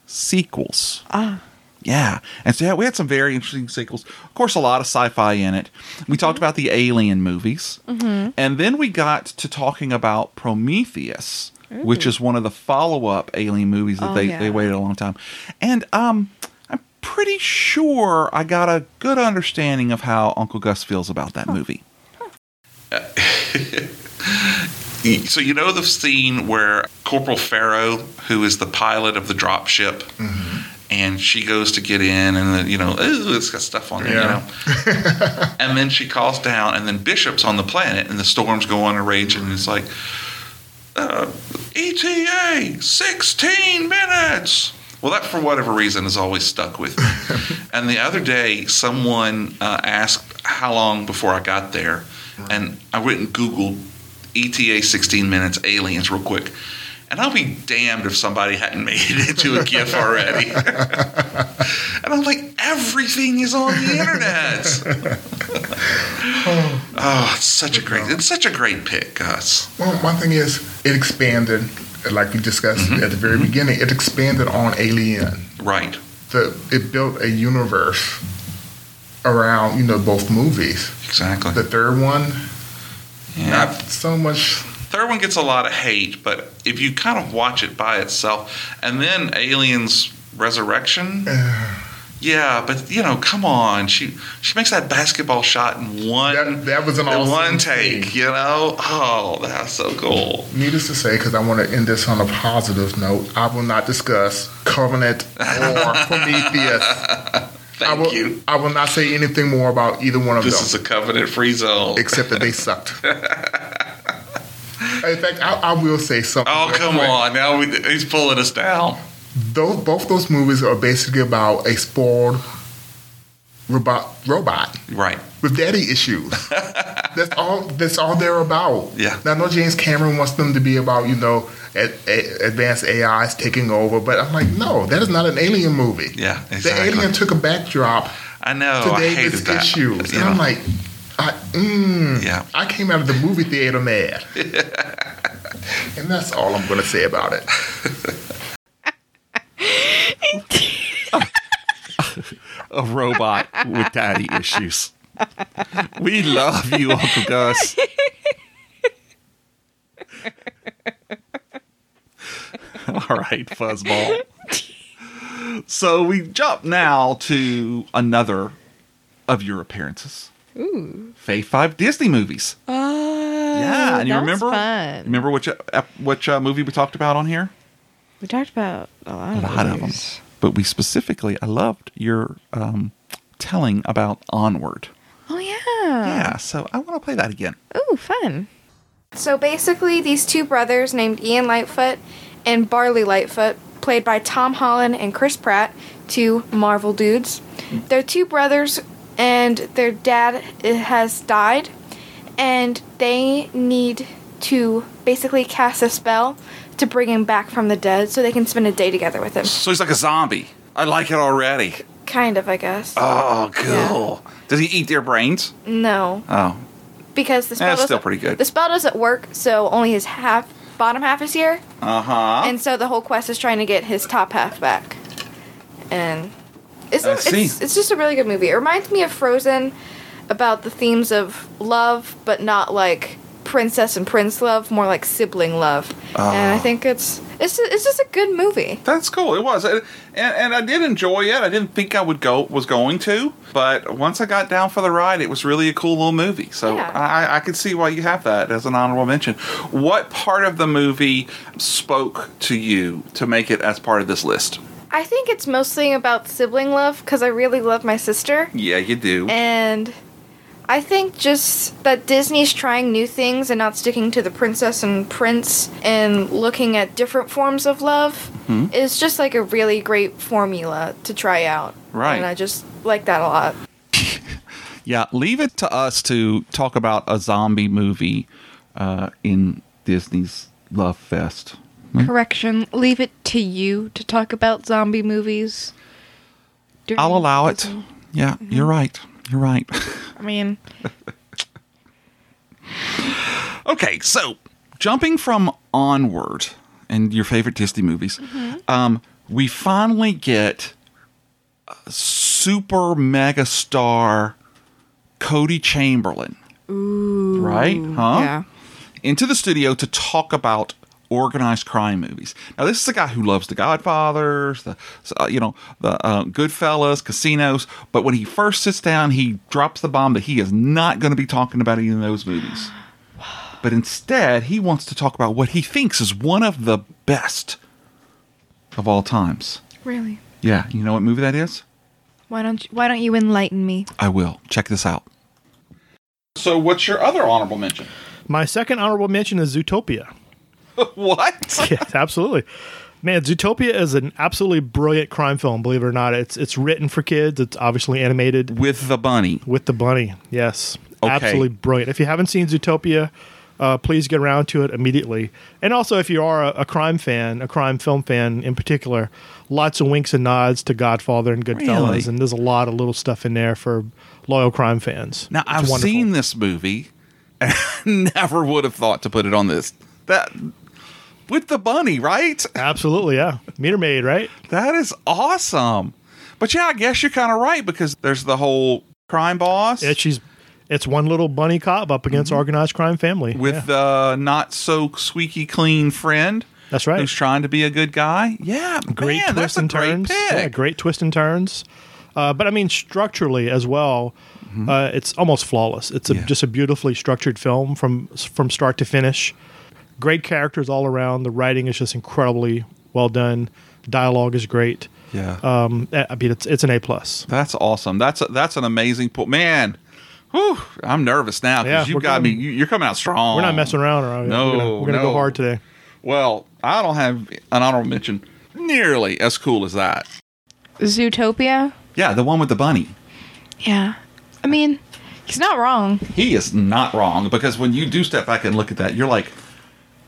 sequels. Ah. Yeah, and so yeah, we had some very interesting sequels. Of course, a lot of sci-fi in it. We talked about the Alien movies, Mm-hmm. and then we got to talking about Prometheus, which is one of the follow-up Alien movies that Oh, they, yeah. they waited a long time. And um, I'm pretty sure I got a good understanding of how Uncle Gus feels about that movie. [LAUGHS] so you know the scene where Corporal Ferro, who is the pilot of the drop ship, and she goes to get in, and the, you know, ooh, it's got stuff on it, Yeah. you know. [LAUGHS] and then she calls down, and then Bishop's on the planet, and the storm's go on and rage, and it's like, uh, ETA, 16 minutes. Well, that for whatever reason has always stuck with me. [LAUGHS] and the other day, someone uh, asked how long before I got there, and I went and Googled ETA 16 minutes aliens real quick. And I'll be damned if somebody hadn't made it into a GIF already. and I'm like, everything is on the internet. [LAUGHS] oh, it's such a great, it's such a great pick, Gus. Well, one thing is, it expanded, like we discussed Mm-hmm. at the very beginning, it expanded on Alien. Right. The, it built a universe around, you know, both movies. Exactly. The third one, Yeah. not so much. Third one gets a lot of hate, but if you kind of watch it by itself, and then Aliens Resurrection, [SIGHS] yeah, but you know, come on, she she makes that basketball shot in one That, that was an in awesome one take, you know. Oh, that's so cool. Needless to say, because I want to end this on a positive note, I will not discuss Covenant or [LAUGHS] Prometheus. Thank I will, you. I will not say anything more about either one of those. This them. is a covenant-free zone. except that they sucked. [LAUGHS] In fact, I, I will say something. Oh, come quick. on! Now we, he's pulling us down. Those, both those movies are basically about a spoiled robot, robot Right. with daddy issues. [LAUGHS] that's all. That's all they're about. Yeah. Now, I know James Cameron wants them to be about you know a, a, advanced AIs taking over, but I'm like, no, that is not an alien movie. Yeah, The alien took a backdrop I know. to I David's hated that. issues, You and I'm like, I, mm, Yeah. I came out of the movie theater mad. [LAUGHS] and that's all I'm going to say about it. a robot with daddy issues. We love you, Uncle Gus. All right, fuzzball. So we jump now to another of your appearances. Ooh. Fave Five Disney movies. Uh, yeah, and you remember? fun. Remember which uh, which uh, movie we talked about on here? We talked about a lot A of lot of them, but we specifically, I loved your um, telling about Onward. Oh yeah. Yeah, so I want to play that again. Ooh, fun. So basically, these two brothers named Ian Lightfoot and Barley Lightfoot, played by Tom Holland and Chris Pratt, two Marvel dudes. They're two brothers, and their dad has died, and they need to basically cast a spell to bring him back from the dead so they can spend a day together with him. So he's like a zombie. I like it already. Kind of, I guess. Oh, cool. Does he eat their brains? No, Oh, because the spell that's still pretty good. The spell doesn't work, so only his half bottom half is here. Uh huh. And so the whole quest is trying to get his top half back. And it's, a, it's, it's just a really good movie. It reminds me of Frozen about the themes of love, but not like princess and prince love, more like sibling love. and I Oh. think it's it's it's just a good movie. That's cool. It was, and, and I did enjoy it. I didn't think I would go was going to, but once I got down for the ride, it was really a cool little movie. So Yeah. I, I could see why you have that as an honorable mention. What part of the movie spoke to you to make it as part of this list? I think it's mostly about sibling love because I really love my sister. Yeah, you do. And I think just that Disney's trying new things and not sticking to the princess and prince and looking at different forms of love Hmm. is just like a really great formula to try out. Right. And I just like that a lot. [LAUGHS] Yeah, leave it to us to talk about a zombie movie uh, in Disney's Love Fest. Hmm? Correction, leave it to you to talk about zombie movies. I'll allow it. Disney. Yeah, you're right. You're right. I mean, [LAUGHS] Okay, so jumping from Onward and your favorite Disney movies, um, we finally get super mega star Cody Chamberlain, ooh. right? Huh? Yeah. Into the studio to talk about organized crime movies. Now, this is a guy who loves The Godfathers, the uh, you know the uh, Goodfellas, casinos. But when he first sits down, he drops the bomb that he is not going to be talking about any of those movies. But instead, he wants to talk about what he thinks is one of the best of all times. Really? Yeah, you know what movie that is? Why don't you, Why don't you enlighten me? I will. Check this out. So, what's your other honorable mention? My second honorable mention is Zootopia. [LAUGHS] what? [LAUGHS] yes, absolutely. Man, Zootopia is an absolutely brilliant crime film. Believe it or not, it's it's written for kids. It's obviously animated with the bunny. With the bunny, yes, Okay. absolutely brilliant. If you haven't seen Zootopia, uh, please get around to it immediately. And also, if you are a, a crime fan, a crime film fan in particular, lots of winks and nods to Godfather and Goodfellas, Really? and there's a lot of little stuff in there for loyal crime fans. Now It's I've wonderful. seen this movie, [LAUGHS] and I never would have thought to put it on this. That with the bunny, right? Absolutely, yeah. Meter maid, right? That is awesome. But yeah, I guess you're kind of right because there's the whole crime boss Yeah, she's it's one little bunny cop up against organized crime family Mm-hmm. with the not so squeaky clean friend. That's right. Who's trying to be a good guy? Yeah, great man, twists and turns. Yeah, great twists and turns. Uh, but I mean, structurally as well, Mm-hmm. uh, it's almost flawless. It's a, just a beautifully structured film from from start to finish. Great characters all around. The writing is just incredibly well done. Dialogue is great. Yeah. Um, I mean, it's it's an A plus. That's awesome. That's a, that's an amazing point, man. Whew, I'm nervous now Yeah, because you we're got me. gonna- You, you're coming out strong. We're not messing around. Are we? No, we're gonna, we're gonna no. go hard today. Well, I don't have an honorable mention nearly as cool as that. Zootopia? Yeah, the one with the bunny. Yeah. I mean, he's not wrong. He is not wrong because when you do step back and look at that, you're like,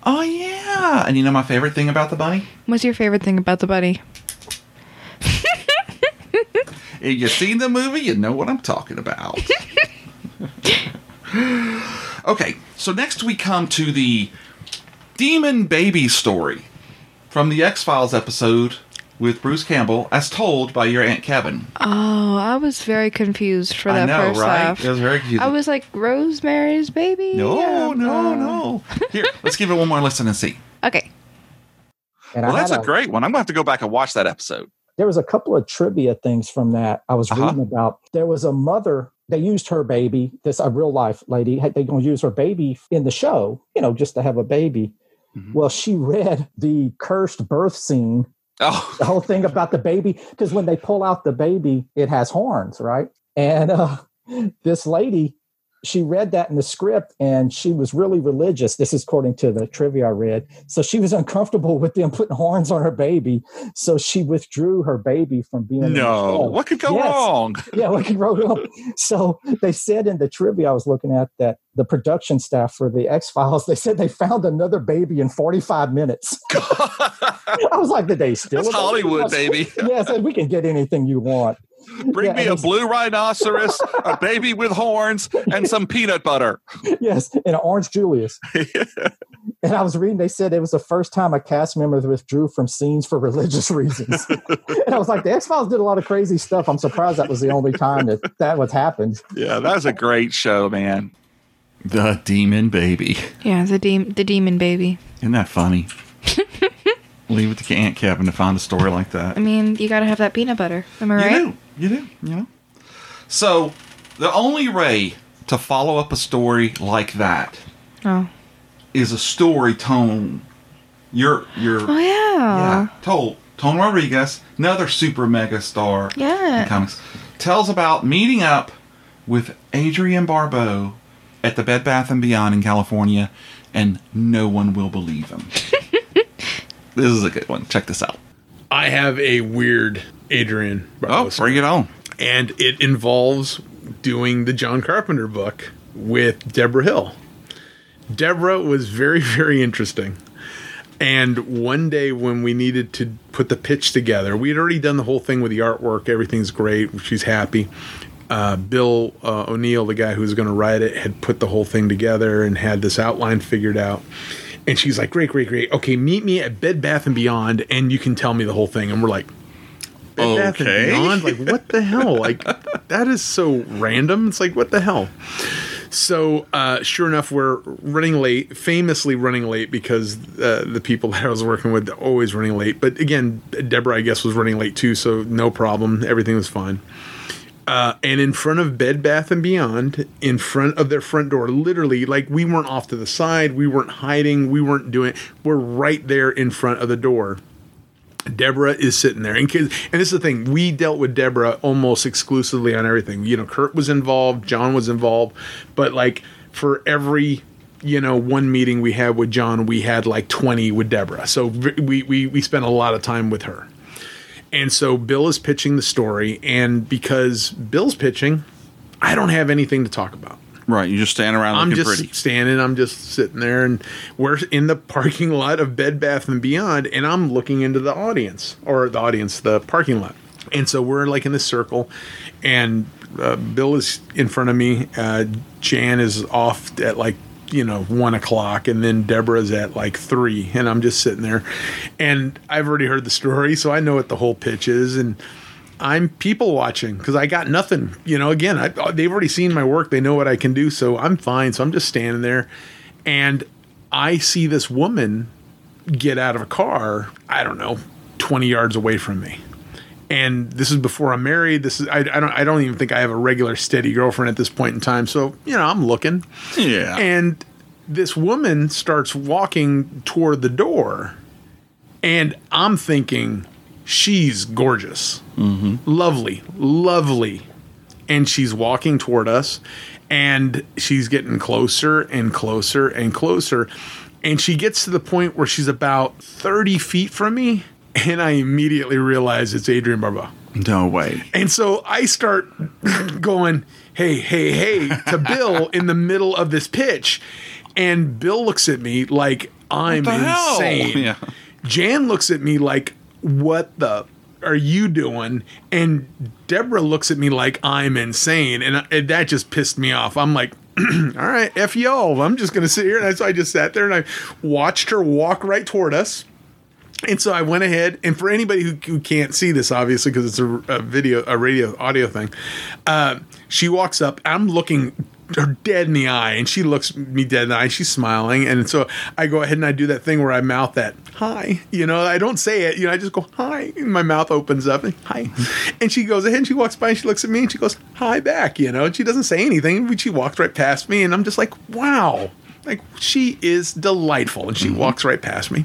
oh yeah. And you know my favorite thing about the bunny? What's your favorite thing about the bunny? If you've seen the movie, you know what I'm talking about. [LAUGHS] okay, so next we come to the Demon Baby story from the X Files episode with Bruce Campbell, as told by your Aunt Kevin. Oh, I was very confused for I that know, first right? half. It was very confusing. I was like, Rosemary's Baby? No, Yeah, no, uh, no. Here, let's give it one more listen and see. Okay. And I well, that's had a great one. I'm going to have to go back and watch that episode. there was a couple of trivia things from that I was Uh-huh. reading about. There was a mother. They used her baby. This a real life lady. They're going to use her baby in the show. You know, just to have a baby. Mm-hmm. Well, she read the cursed birth scene. Oh. The whole thing about the baby because when they pull out the baby, it has horns, right? And uh, this lady, she read that in the script and she was really religious. This is according to the trivia I read. So she was [LAUGHS] uncomfortable with them putting horns on her baby. So she withdrew her baby from being No, what could go Yes. wrong? [LAUGHS] yeah, what could go wrong? So they said in the trivia I was looking at that the production staff for the X Files, they said they found another baby in 45 minutes. [LAUGHS] I was like, the day still? That's Hollywood, baby. yes, and we can get anything you want. Bring Yeah, me a blue rhinoceros, a baby with horns, and some [LAUGHS] peanut butter. yes, and an orange Julius. [LAUGHS] and I was reading, they said it was the first time a cast member withdrew from scenes for religious reasons. [LAUGHS] and I was like, the X Files did a lot of crazy stuff. I'm surprised that was the only time that that was happened. Yeah, that was a great show, man. The demon baby. Yeah, the de- the demon baby. Isn't that funny? Leave it to Aunt Kevin to find a story like that. I mean, you gotta have that peanut butter. Am I right? You do. You do. You know. So, the only way to follow up a story like that Oh. is a story tone. Your your Oh yeah. yeah told Tone Rodriguez, another super mega star Yeah. in comics, tells about meeting up with Adrienne Barbeau at the Bed Bath and Beyond in California, and no one will believe him. [LAUGHS] this is a good one. Check this out. I have a weird Adrienne. Oh, bring it on. And it involves doing the John Carpenter book with Deborah Hill. Deborah was very, [LAUGHS] very interesting. And one day when we needed to put the pitch together, we had already done the whole thing with the artwork. Everything's great. She's happy. Uh, Bill uh, O'Neill, the guy who was going to write it, had put the whole thing together and had this outline figured out. And she's like, "Great, great, great. Okay, meet me at Bed Bath and Beyond, and you can tell me the whole thing." And we're like, Bed Bath and Okay. Beyond? Like, what the hell? Like, [LAUGHS] that is so random. It's like, what the hell? So, uh, sure enough, we're running late, famously running late because uh, the people [LAUGHS] that I was working with always running late. But again, Deborah, I guess, was running late too, so no problem. Everything was fine. Uh, and in front of Bed Bath and Beyond, in front of their front door, literally, like we weren't off to the side, we weren't hiding, we weren't doing. We're right there in front of the door. Deborah is sitting there, and and this is the thing: we dealt with Deborah almost exclusively on everything. You know, Kurt was involved, John was involved, but like for every you know one meeting we had with John, we had like twenty with Deborah. So we we we spent a lot of time with her. And so Bill is pitching the story, and because Bill's pitching, I don't have anything to talk about. Right, you just stand around I'm looking just pretty. standing. I'm just sitting there, and we're in the parking [LAUGHS] lot of Bed Bath and Beyond, and I'm looking into the audience or the audience, the parking lot. And so we're like in this circle, and uh, Bill is in front of me. Uh, Jan is off at like you know one o'clock, and then Deborah's at like three, and I'm just sitting there, and I've already heard the story, so I know what the whole pitch is, and. I'm people watching because I got nothing. You know, again, I, uh, they've already seen my work. They know what I can do. So I'm fine. So I'm just standing there. And I see this woman get out of a car, I don't know, 20 yards away from me. And this is before I'm married. This is I, I don't I don't even think I have a regular steady girlfriend at this point in time. So, you know, I'm looking. Yeah. And this woman starts walking toward the door. And I'm thinking, she's gorgeous. Mm-hmm. Lovely, lovely. And she's walking toward us and she's getting closer and closer and closer. And she gets to the point where she's about 30 feet from me. And I immediately realize it's Adrienne Barbeau. No way. And so I start going, hey, hey, hey, to Bill [LAUGHS] in the middle of this pitch. And Bill looks at me like I'm insane. [LAUGHS] Yeah. Jan looks at me like, what the are you doing? And Deborah looks at me like I'm insane. And, I- and that just pissed me off. I'm like, [CLEARS THROAT] all right, F y'all. I'm just going to sit here. And so I just sat there and I watched her walk right toward us. And so I went ahead, and for anybody who, who can't see this, obviously, because it's a, a video, a radio, audio thing, uh, she walks up. I'm looking her dead in the eye, and she looks me dead in the eye. She's smiling, and so I go ahead and I do that thing where I mouth that hi. You know, I don't say it. You know, I just go hi, and my mouth opens up and hi, and she goes ahead and she walks by and she looks at me and she goes hi back. You know, and she doesn't say anything. but She walks right past me, and I'm just like, wow. Like she is delightful, and she walks right past me.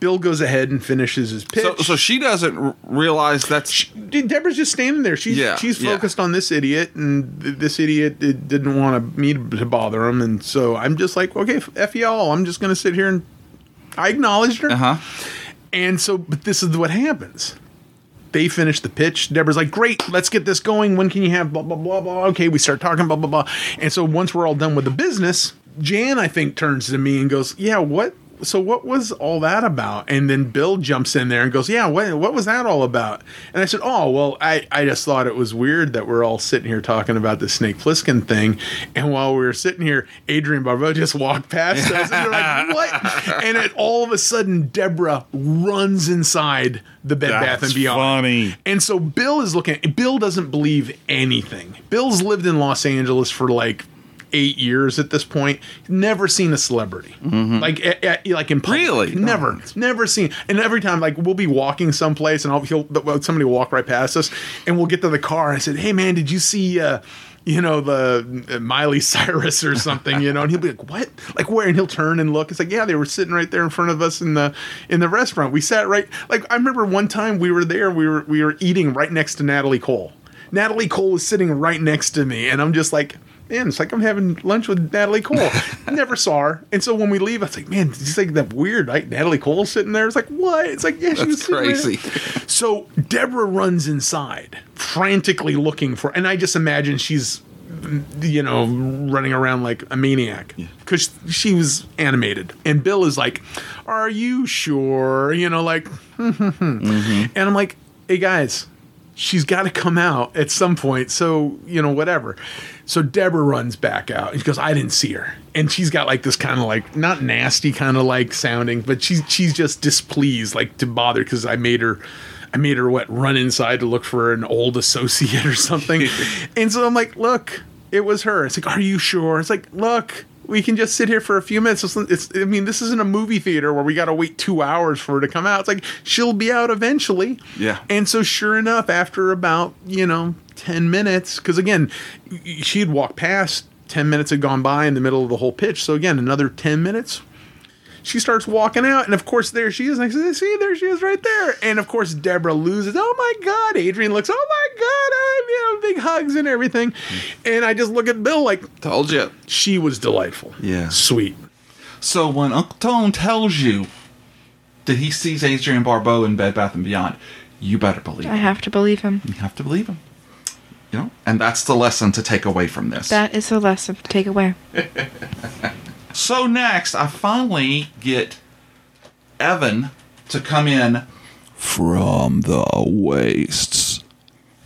Bill goes ahead and finishes his pitch. So, so she doesn't r- realize that's. Deborah's just standing there. She's Yeah, she's yeah. focused on this idiot, and th- this idiot uh, didn't want me to bother him, and so I'm just like, okay, f y'all. I'm just gonna sit here and I acknowledged her. Uh huh. And so, but this is what happens. They finish the pitch. Deborah's like, great, let's get this going. When can you have blah, blah, blah, blah? Okay, we start talking, blah, blah, blah. And so once we're all done with the business, Jan, I think, turns to me and goes, yeah, what? So what was all that about? And then Bill jumps in there and goes, yeah, what, what was that all about? And I said, oh, well, I, I just thought it was weird that we're all sitting here talking about the Snake Plissken thing. And while we were sitting here, Adrienne Barbeau just walked past us. And we're like, [LAUGHS] what? And it, all of a sudden, Deborah runs inside the Bed Bath and That's Beyond. funny. And so Bill is looking. Bill doesn't believe anything. Bill's lived in Los Angeles for like eight years at this point. Never seen a celebrity like eh, eh, like in public. Really? never, never seen. And every time like we'll be walking someplace and I'll he'll somebody will walk right past us and we'll get to the car and I said, hey man, did you see? uh you know the uh, Miley [LAUGHS] Cyrus or something, you know, and he'll be like, "What? Like where?" And he'll turn and look. It's like, "Yeah, they were sitting right there in front of us in the in the restaurant. We sat right like I remember one time we were there. We were we were eating right next to Natalie Cole. Natalie Cole was sitting right next to me, and I'm just like, man, it's like I'm having lunch with Natalie Cole. I [LAUGHS] never saw her, and so when we leave, I was like, man, it's like that weird, like Natalie Cole sitting there. It's like, what? It's like, yeah, she was That's sitting right crazy. there. So Deborah runs inside, frantically looking for, and I just imagine she's, you know, running around like a maniac because she was animated. And Bill is like, "Are you sure?" You know, like, [LAUGHS] mm-hmm. and I'm like, "Hey guys." She's got to come out at some point, so you know whatever. So Deborah runs back out and she goes, "I didn't see her," and she's got like this kind of like not nasty kind of like sounding, but she's she's just displeased, like to bother because I made her I made her what run inside to look for an old associate or something. [LAUGHS] and so I'm like, look, it was her. It's like, are you sure? It's like, look, we can just sit here for a few minutes. It's, it's I mean, this isn't a movie theater where we got to wait two hours for her to come out. It's like she'll be out eventually. Yeah. And so, sure enough, after about you know ten minutes, because again, she'd walk past. Ten minutes had gone by in the middle of the whole pitch. So again, another ten minutes she starts walking out, and of course, there she is. And I said, "See, there she is, right there." And of course, Deborah loses. Oh my God! Adrienne looks. Oh my God! I'm you know big hugs and everything. And I just look at Bill like, told you. She was delightful. Yeah. Sweet. So when Uncle Tone tells you that he sees Adrienne Barbeau in Bed Bath and Beyond, you better believe I him. have to believe him. You have to believe him. You know, and that's the lesson to take away from this. That is the lesson to take away. [LAUGHS] So next, I finally get Evan to come in from the wastes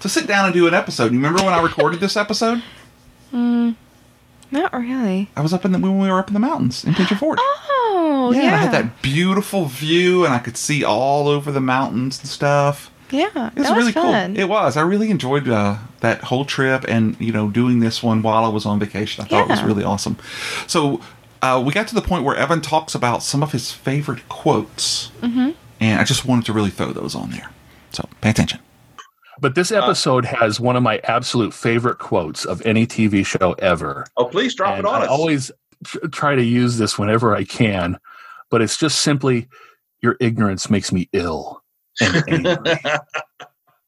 to sit down and do an episode. You remember when I recorded this episode? Mm, not really. I was up in the when we were up in the mountains in Pigeon Forge. Oh, yeah. and I had that beautiful view, and I could see all over the mountains and stuff. Yeah, It was that really fun. cool. It was. I really enjoyed uh, that whole trip, and you know, doing this one while I was on vacation. I thought it was really awesome. So uh, we got to the point where Evan talks about some of his favorite quotes, Mm-hmm. and I just wanted to really throw those on there. So pay attention. But this episode has one of my absolute favorite quotes of any TV show ever. Oh, please drop And it on I us. always try to use this whenever I can, but it's just simply your ignorance makes me ill and [LAUGHS] angry.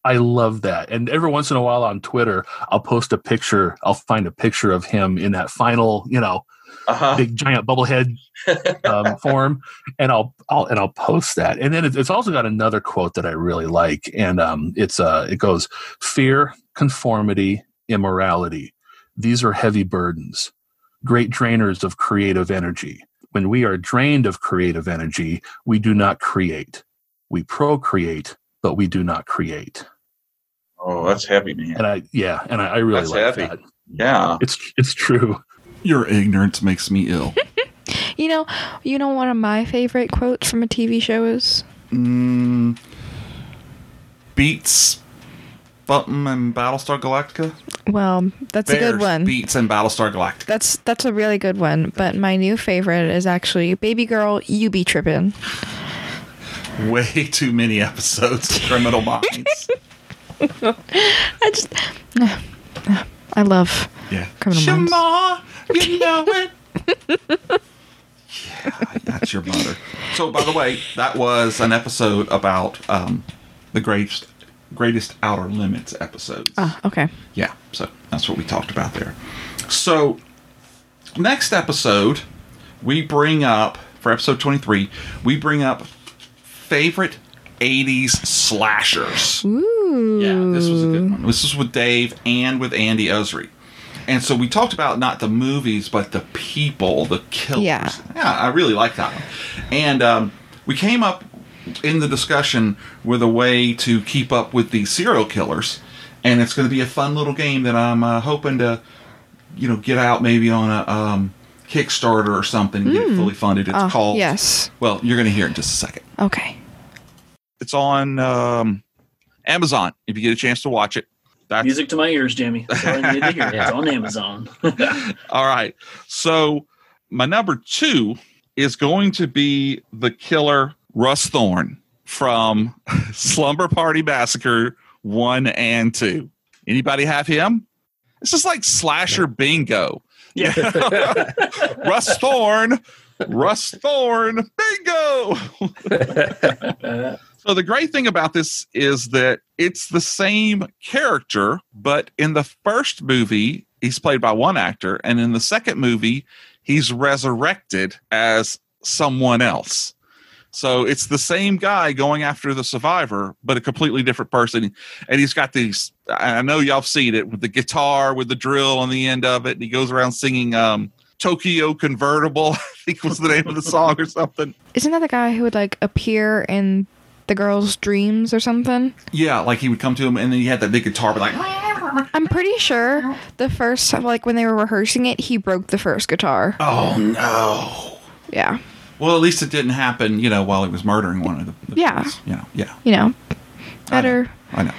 I love that. And every once in a while on Twitter, I'll post a picture, I'll find a picture of him in that final, you know, Uh-huh. big giant bubblehead [LAUGHS] um, form, and I'll, I'll and I'll post that. And then it's also got another quote that I really like, and um, it's uh, it goes: "Fear, conformity, immorality. These are heavy burdens, great drainers of creative energy. When we are drained of creative energy, we do not create. We procreate, but we do not create." Oh, that's heavy, man. And I, yeah, and I, I really That's like heavy. that. Yeah, it's it's true. Your ignorance makes me ill. [LAUGHS] You know, you know, one of my favorite quotes from a TV show is mm, beats Button and Battlestar Galactica. well, that's a good one. Beats and Battlestar Galactica. That's that's a really good one. But my new favorite is actually "Baby Girl, You Be Trippin'." [LAUGHS] Way too many episodes of Criminal [LAUGHS] Minds. I just, [SIGHS] [SIGHS] I love Yeah. Criminal Minds. Shema, you know it. [LAUGHS] yeah, that's your mother. So, by the way, that was an episode about um, the greatest, greatest Outer Limits episodes. Ah, okay. Yeah, so that's what we talked about there. So, next episode, we bring up, for episode 23, we bring up favorite 80s slashers. Ooh. Yeah, this was a good one. This was with Dave and with Andy Osry. And so we talked about not the movies, but the people, the killers. Yeah. Yeah, I really like that one. And um, we came up in the discussion with a way to keep up with the serial killers. And it's going to be a fun little game that I'm uh, hoping to, you know, get out maybe on a um, Kickstarter or something and get it Mm. fully funded. It's Ah, called. yes. Well, you're going to hear it in just a second. Okay. It's on um, Amazon if you get a chance to watch it. That's Music to my ears, Jamie. That's all I need to hear. It's [LAUGHS] on Amazon. [LAUGHS] All right. So my number two is going to be the killer Russ Thorne from [LAUGHS] Slumber Party Massacre one and two. Anybody have him? This is like slasher bingo. Yeah. Russ Thorne, Russ Thorne, bingo. So the great thing about this is that it's the same character, but in the first movie, he's played by one actor, and in the second movie, he's resurrected as someone else. So it's the same guy going after the survivor, but a completely different person. And he's got these I know y'all have seen it with the guitar with the drill on the end of it, and he goes around singing um Tokyo Convertible, [LAUGHS] I think was the name of the song or something. Isn't that the guy who would like appear in the girl's dreams or something? Yeah, like he would come to him and then he had that big guitar, but like I'm pretty sure the first like when they were rehearsing it, he broke the first guitar. Oh no. Yeah. Well, at least it didn't happen, you know, while he was murdering one of the, the Yeah. kids, you know, yeah. You know. Better I know.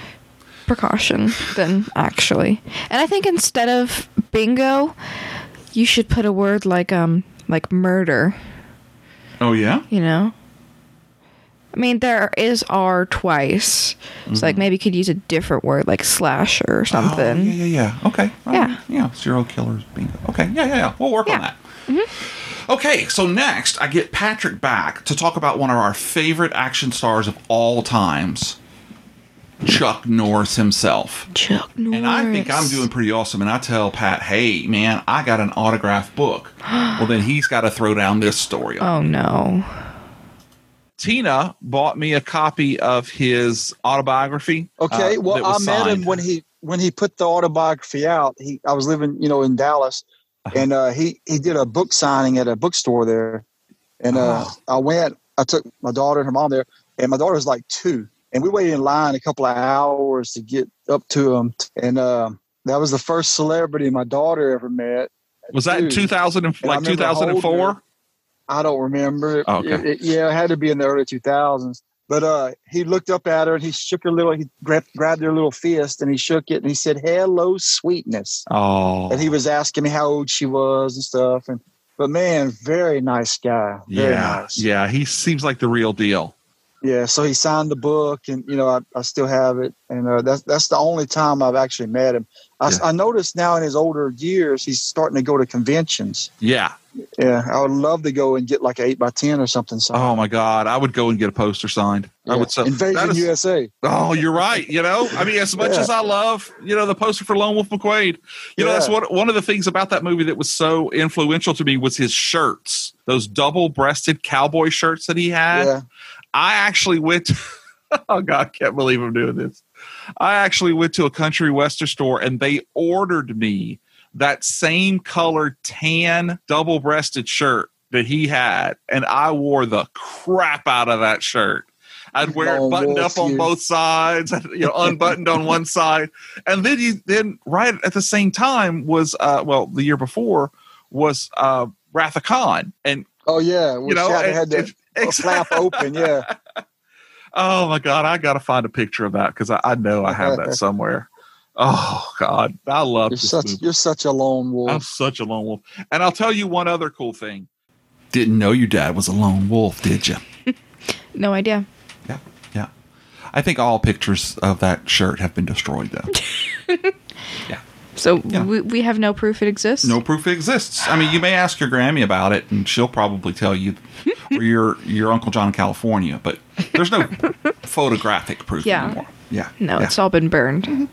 precaution than actually. And I think instead of bingo, you should put a word like um like murder, Oh yeah? you know? I mean, there is R twice. So, like, mm-hmm. maybe you could use a different word like slasher or something. Oh, yeah, yeah, yeah. Okay. All Yeah. right. Yeah. Serial killers bingo. Okay. Yeah, yeah, yeah. We'll work on that. Mm-hmm. Okay, so next I get Patrick back to talk about one of our favorite action stars of all times, Chuck Norris himself. Chuck Norris. And I think I'm doing pretty awesome. And I tell Pat, hey, man, I got an autograph book. [GASPS] well, then he's got to throw down this story. Oh, no. Tina bought me a copy of his autobiography. Okay, uh, well, I was met him when he when he put the autobiography out. He I was living, you know, in Dallas, Uh-huh. and uh, he he did a book signing at a bookstore there, and uh, Oh. I went. I took my daughter and her mom there, and my daughter was like two, and we waited in line a couple of hours to get up to him, and uh, that was the first celebrity my daughter ever met. Was that in 2000 and, And like 2004? her. I don't remember. Oh, okay. It- it- yeah, it had to be in the early 2000s. But uh, he looked up at her and he shook her little, he grabbed, grabbed her little fist and he shook it and he said, Hello, sweetness. Oh. And he was asking me how old she was and stuff. And But man, very nice guy. Very yeah. nice. Yeah. He seems like the real deal. Yeah, so he signed the book, and you know I, I still have it, and uh, that's that's the only time I've actually met him. I, I noticed now in his older years he's starting to go to conventions. Yeah. Yeah, I would love to go and get like an eight by ten or something. signed. Oh my God. I would go and get a poster signed. I would so Invasion is- USA. Oh, you're right. You know, I mean, as much Yeah. as I love, you know, the poster for Lone Wolf McQuade, you know, that's Yeah. one of the things about that movie that was so influential to me was his shirts, those double breasted cowboy shirts that he had. Yeah. I actually went. [LAUGHS] oh God, I can't believe I'm doing this. I actually went to a country western store and they ordered me that same color tan double breasted shirt that he had, and I wore the crap out of that shirt. I'd wear it buttoned up on both sides, you know, unbuttoned on one side, and then you then right at the same time was uh well the year before was uh Wrath of Khan, and Oh yeah, you know and- had the [LAUGHS] and- flap open. Yeah, [LAUGHS] Oh my god, I got to find a picture of that because I, I know I have that [LAUGHS] somewhere. Oh God, I love you're this such movie. you're such a lone wolf. I'm such a lone wolf, and I'll tell you one other cool thing. Didn't know your dad was a lone wolf, did you? [LAUGHS] No idea. Yeah, yeah. I think all pictures of that shirt have been destroyed, though. [LAUGHS] Yeah. So we, we have no proof it exists. no proof it exists. I mean, you may ask your Grammy about it, and she'll probably tell you, or [LAUGHS] your your Uncle John in California, but there's no photographic proof Yeah. anymore. Yeah. No, yeah. it's all been burned. Mm-hmm.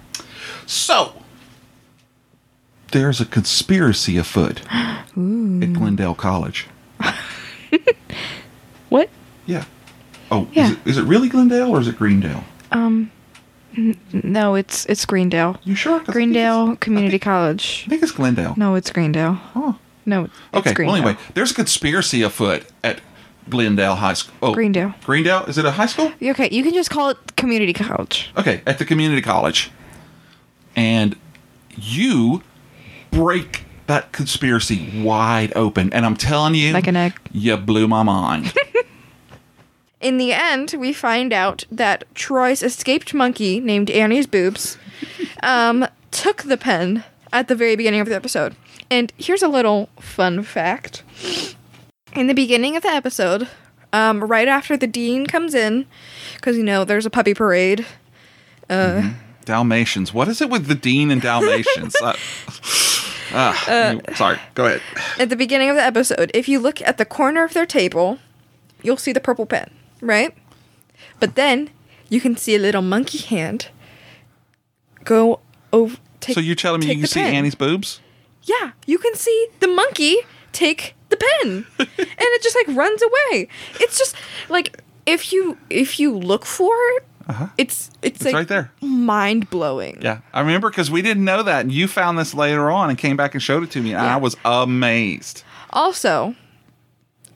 So, there's a conspiracy afoot Ooh. [GASPS] at Glendale College. [LAUGHS] What? Yeah. Oh, Yeah. Is, it, is it really Glendale or is it Greendale? Um, n- no, it's it's Greendale. You sure? Greendale Community College. I think it's Glendale. No, it's Greendale. Oh. No, it's Okay. Well, anyway, there's a conspiracy afoot at Glendale High School. Oh, Greendale. Greendale? Is it a high school? Okay, you can just call it community college. Okay, at the community college. And you break that conspiracy wide open. And I'm telling you, Like an egg. you blew my mind. [LAUGHS] In the end, we find out that Troy's escaped monkey named Annie's Boobs um, took the pen at the very beginning of the episode. And here's a little fun fact. In the beginning of the episode, um, right after the dean comes in, because you know there's a puppy parade. Uh, Dalmatians. What is it with the Dean and Dalmatians? [LAUGHS] uh, ah, Uh, sorry. Go ahead. at the beginning of the episode, if you look at the corner of their table, you'll see the purple pen, right? But then you can see a little monkey hand go over. Take, so you're telling me you can see pen. Annie's boobs? Yeah, you can see the monkey take the pen, [LAUGHS] and it just like runs away. It's just like if you if you look for it, Uh-huh. it's it's, It's like right there. mind blowing. Yeah, I remember because we didn't know that, and you found this later on and came back and showed it to me, and I was amazed. Also,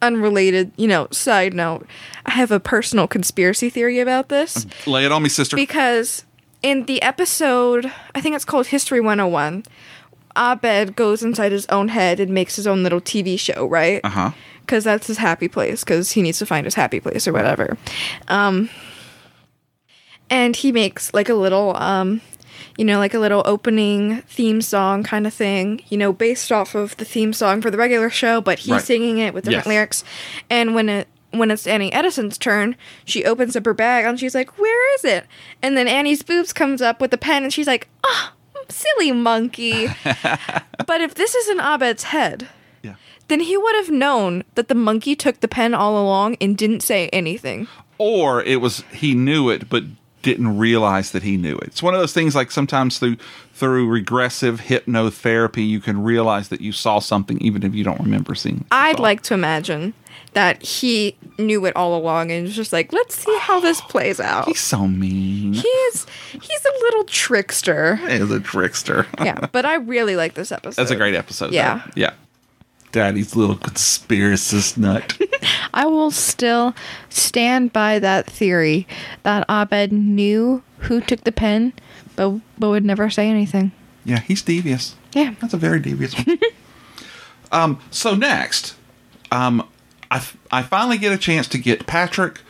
unrelated, you know, side note, I have a personal conspiracy theory about this. Lay it on me, sister. Because in the episode, I think it's called History 101, Abed goes inside his own head and makes his own little TV show, right? Uh huh. Because that's his happy place, because he needs to find his happy place or whatever. Um, and he makes like a little, um, you know, like a little opening theme song kind of thing, you know, based off of the theme song for the regular show, but he's Right. singing it with different Yes. lyrics. And when it when it's Annie Edison's turn, she opens up her bag and she's like, "Where is it?" And then Annie's boobs comes up with the pen, and she's like, "Ah, silly monkey." [LAUGHS] but if this is in Abed's head, Yeah. then he would have known that the monkey took the pen all along and didn't say anything. Or it was he knew it but didn't realize that he knew it. It's one of those things like sometimes through through regressive hypnotherapy you can realize that you saw something even if you don't remember seeing. it. I'd like to imagine that he knew it all along and was just like, let's see how this plays out. He's so mean. He's he's a little trickster. He is a trickster. yeah, but I really like this episode. That's a great episode. though. Yeah. Daddy's little conspiracist nut. [LAUGHS] I will still stand by that theory that Abed knew who took the pen, but but would never say anything. yeah, he's devious. Yeah. That's a very devious one. [LAUGHS] um, so next, um, I, f- I finally get a chance to get Patrick,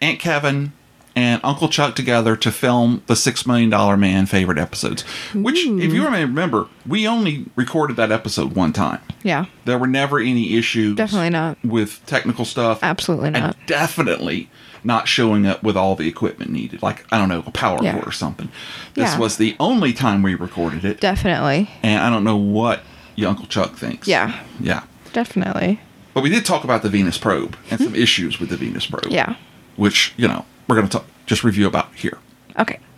Aunt Kevin, and Uncle Chuck together to film the Six Million Dollar Man favorite episodes. Which, if you remember, we only recorded that episode one time. Yeah, There were never any issues definitely not. with technical stuff. Absolutely not. And definitely not showing up with all the equipment needed. Like, I don't know, a power Yeah. cord or something. This Yeah. was the only time we recorded it. Definitely. And I don't know what your Uncle Chuck thinks. Yeah, Yeah. definitely. But we did talk about the Venus probe and some issues with the Venus probe. Yeah. Which, you know, we're going to talk, just review about here. Okay. [LAUGHS]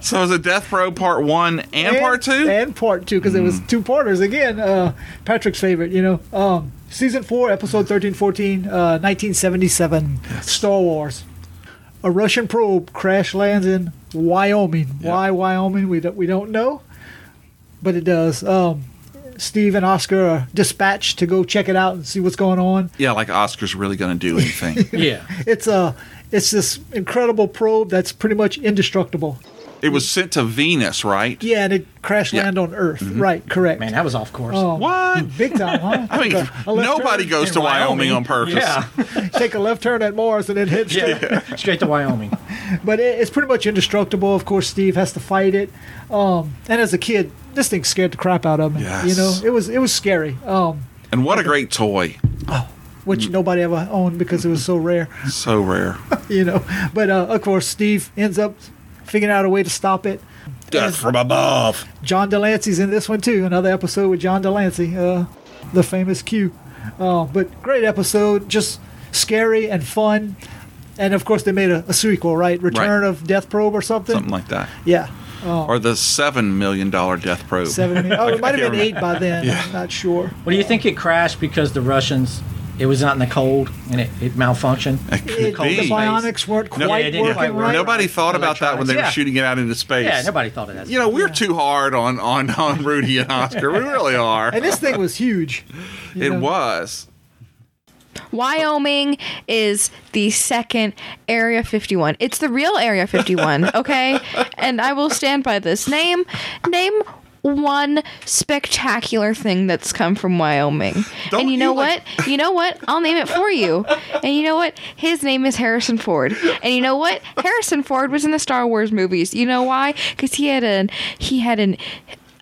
So is it Death Probe Part 1 and, Part 2? and part two because it was two parters again. Uh, Patrick's favorite, you know. Um, season four, episode 13, 14, uh, 1977, Star Wars. A Russian probe crash lands in Wyoming. Why Wyoming? We don't we don't know, but it does. Um, Steve and Oscar are dispatched to go check it out and see what's going on. Yeah, like Oscar's really going to do anything. [LAUGHS] Yeah, it's a it's this incredible probe that's pretty much indestructible. it was sent to Venus, right? Yeah, and it crash Yeah. land on Earth. Mhm. Right, correct. Man, that was off course. Oh, What? Big time, huh? [LAUGHS] I mean, Take a- a left nobody goes to Wyoming on purpose. Yeah. [LAUGHS] Take a left turn at Mars and then hit straight. Yeah, [LAUGHS] straight to Wyoming. But it, it's pretty much indestructible. Of course, Steve has to fight it. Um, and as a kid, this thing scared the crap out of me. Yes. You know, it was it was scary. Um, And what a great toy. Which nobody ever owned because it was so rare. [LAUGHS] So rare. [LAUGHS] You know, but uh, of course, Steve ends up figuring out a way to stop it. Death from above. John de Lancie's in this one too. Another episode with John de Lancie, uh, the famous Q. Uh, but great episode, just scary and fun. And of course, they made a, a sequel, right? Return of Death Probe or something. Something like that. Yeah. Oh, Or the $7 million Death Probe. seven. [LAUGHS] Oh, it might have been eight by then. Yeah. I'm not sure. Well, do you think it crashed because the Russians? It was out in the cold and it, it malfunctioned. It, the bionics weren't quite it didn't working quite work. right. Nobody thought about that when they were shooting it out into space. Yeah, nobody thought of that. You know, we're too hard on, on, on Rudy and Oscar. We really are. And this thing was huge. [LAUGHS] It know. was. Wyoming is the second Area 51. It's the real Area 51, okay? and I will stand by this. Name name one spectacular thing that's come from Wyoming. [LAUGHS] and you know what? You know what? I'll name it for you. And you know what? His name is Harrison Ford. And you know what? Harrison Ford was in the Star Wars movies. You know why? Because he had an he had an